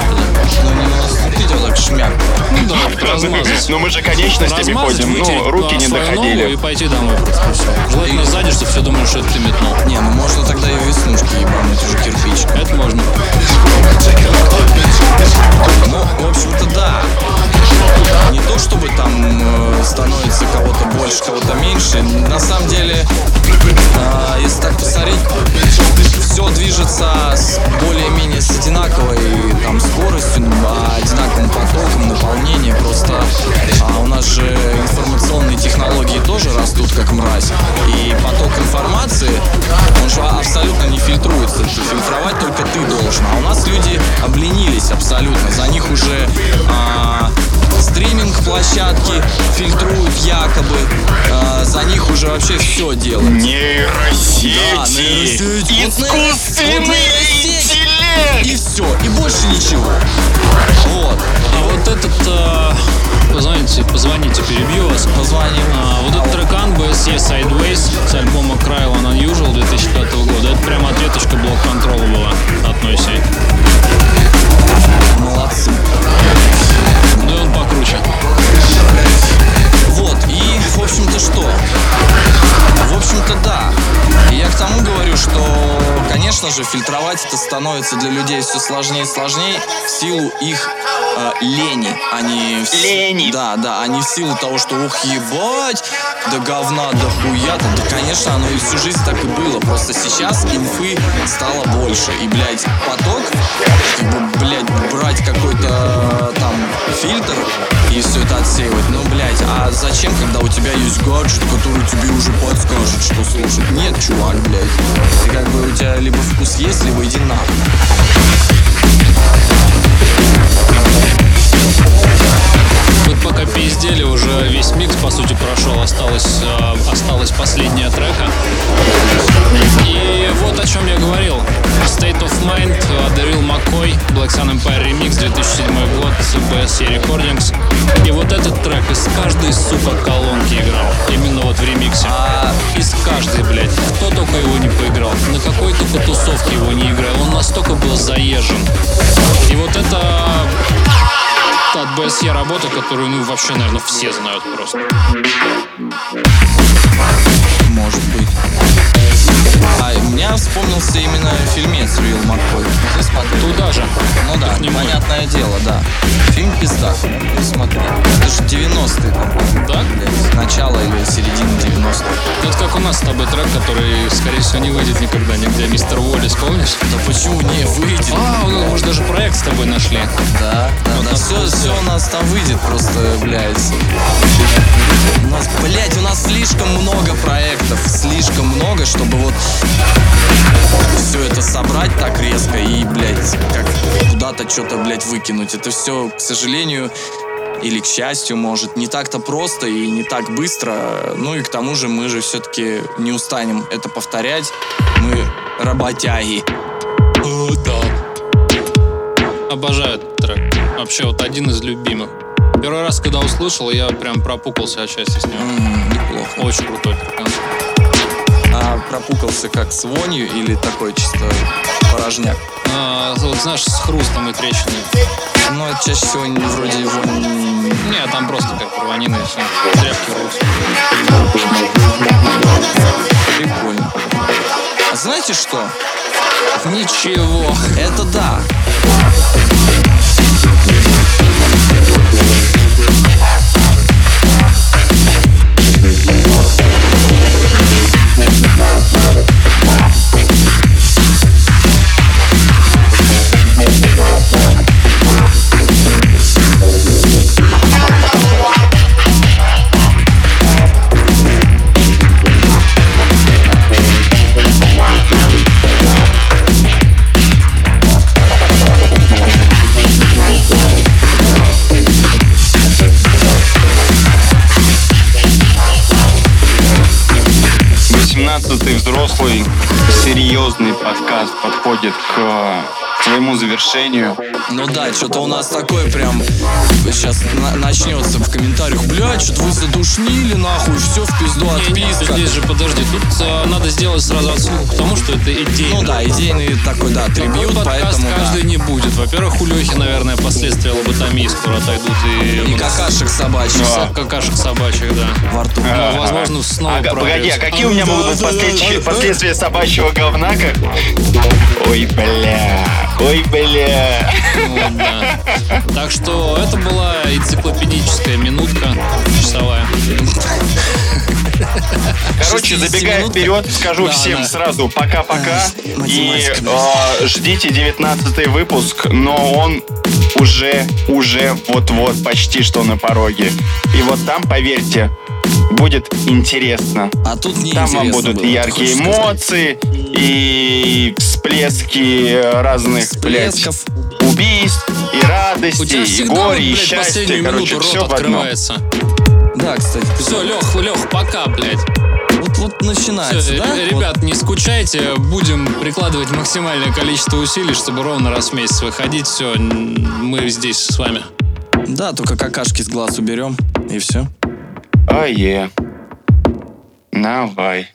ну, не наступить, а так шмяк. Ну да, размазать. Ну мы же конечностями Размазать, ходим, ну вытереть руки не доходили. и пойти домой просто. всё. Желательно сзади, чтобы все думали, что это ты метнул. Не, ну можно тогда и веснушки ебануть уже кирпич. Это можно. Ну, в общем-то, да. Не то чтобы там э, становится кого-то больше, кого-то меньше. На самом деле, э, если так посмотреть, все движется с более-менее с одинаковой там скоростью, все делают. Нейросети. Да, нейросети. Искусственный Вот нейросеть. интеллект. И все, и больше ничего. Вот. А вот этот... э, Позвоните, позвоните, перебью вас. Позвоним. А, вот этот трек BSE Sideways с альбома Cry One Unusual 2005 года. Это прямо ответочка блок контрола же, фильтровать это становится для людей все сложнее и сложнее в силу их э, лени. Они в... с- Лени. Да, да, они в силу того, что ух, ебать, да говна, да хуя -то. Да, конечно, оно и всю жизнь так и было. Просто сейчас инфы стало больше. И, блядь, поток, как бы, блядь, брать какой-то э, там фильтр и все это отсеивать. Ну, блядь, а зачем, когда у тебя есть гаджет, который тебе уже подскажет, что слушать? Нет, чувак, блядь. Ты как бы у тебя либо вкус есть, либо иди нахуй. Вот пока пиздели, уже весь микс, по сути, прошел. Осталось, э, осталась последняя трека. И вот о чем я говорил. State of Mind, э, Дарил Маккой, Black Sun Empire Remix, 2007 год, BSC Recordings. И вот этот трек из каждой, сука, колонки играл. Именно вот в ремиксе. А Из каждой, блядь. Кто только его не поиграл. На какой только тусовке его не играл. Он настолько был заезжен. И вот это от BSE работа, которую, ну, вообще, наверное, все знают просто. может быть. А у меня вспомнился именно фильмец Рил Маккой. Ты смотрел? Туда же. Ну да, не понятное дело, да. Фильм пизда. Ты смотри. Это же 90-е, там, Да? начало или середина 90-х. Это как у нас с тобой трек, который, скорее всего, не выйдет никогда нигде. Мистер Уоллес, помнишь? Да почему не выйдет? А, ну, мы же даже проект с тобой нашли. Да, да, Вот да, все, все у нас там выйдет, просто, блядь. У нас, блядь, у нас слишком много проектов, слишком много, чтобы вот все это собрать так резко и, блядь, как куда-то что-то, блядь, выкинуть. Это все, к сожалению, или к счастью, может, не так-то просто и не так быстро. Ну и к тому же мы же все-таки не устанем это повторять. Мы работяги. О, да. Обожаю этот трек. Вообще, вот один из любимых. Первый раз, когда услышал, я прям пропукался отчасти с него. М, неплохо. Очень крутой трек. А пропукался как с вонью или такой чисто порожняк? А, вот знаешь, с хрустом и трещиной. Ну, это чаще всего не- вроде вонь... Не, там просто как рванина и все. Тряпки рвутся. Прикольно. А знаете что? Ничего. Это да. Подходит к своему завершению. Ну да, что-то у нас такое прям сейчас начнется в комментариях. Блядь, что-то вы задушнили, нахуй, все в пизду, отписка. Здесь же, подожди, тут э, надо сделать сразу отсылку к тому, что это идея. Ну да, идейный такой, да, трибьют, подкаст поэтому да. каждый не будет. Во-первых, у Лехи, наверное, последствия лоботомии скоро отойдут. И, И какашек собачьих Да. какашек собачьих, да. во рту. Ну, возможно, снова Ага, погоди, а прогресс. какие у меня могут быть последствия, последствия собачьего говна? Как? Ой, бля, ой, бля. Вот, да. Так что это была энциклопедическая минутка часовая. Короче, 60 забегая вперед, скажу Да, всем да. сразу пока-пока. И э, ждите 19 выпуск, но он уже, уже вот-вот почти что на пороге. И вот там, поверьте, будет интересно. А тут не Там вам будут было, яркие хочешь сказать? эмоции, и всплески разных, блядь, Всплесков. убийств, и У радости, тебя и горе, и блядь, счастье. Короче, все в одном. открывается. Да, кстати. Все, Лех, Лех, пока, блядь. Вот, вот начинается, Всё, да? р- Вот. Ребят, не скучайте, будем прикладывать максимальное количество усилий, чтобы ровно раз в месяц выходить. Все, мы здесь с вами. Да, только какашки с глаз уберем, и все. Oh. Now I.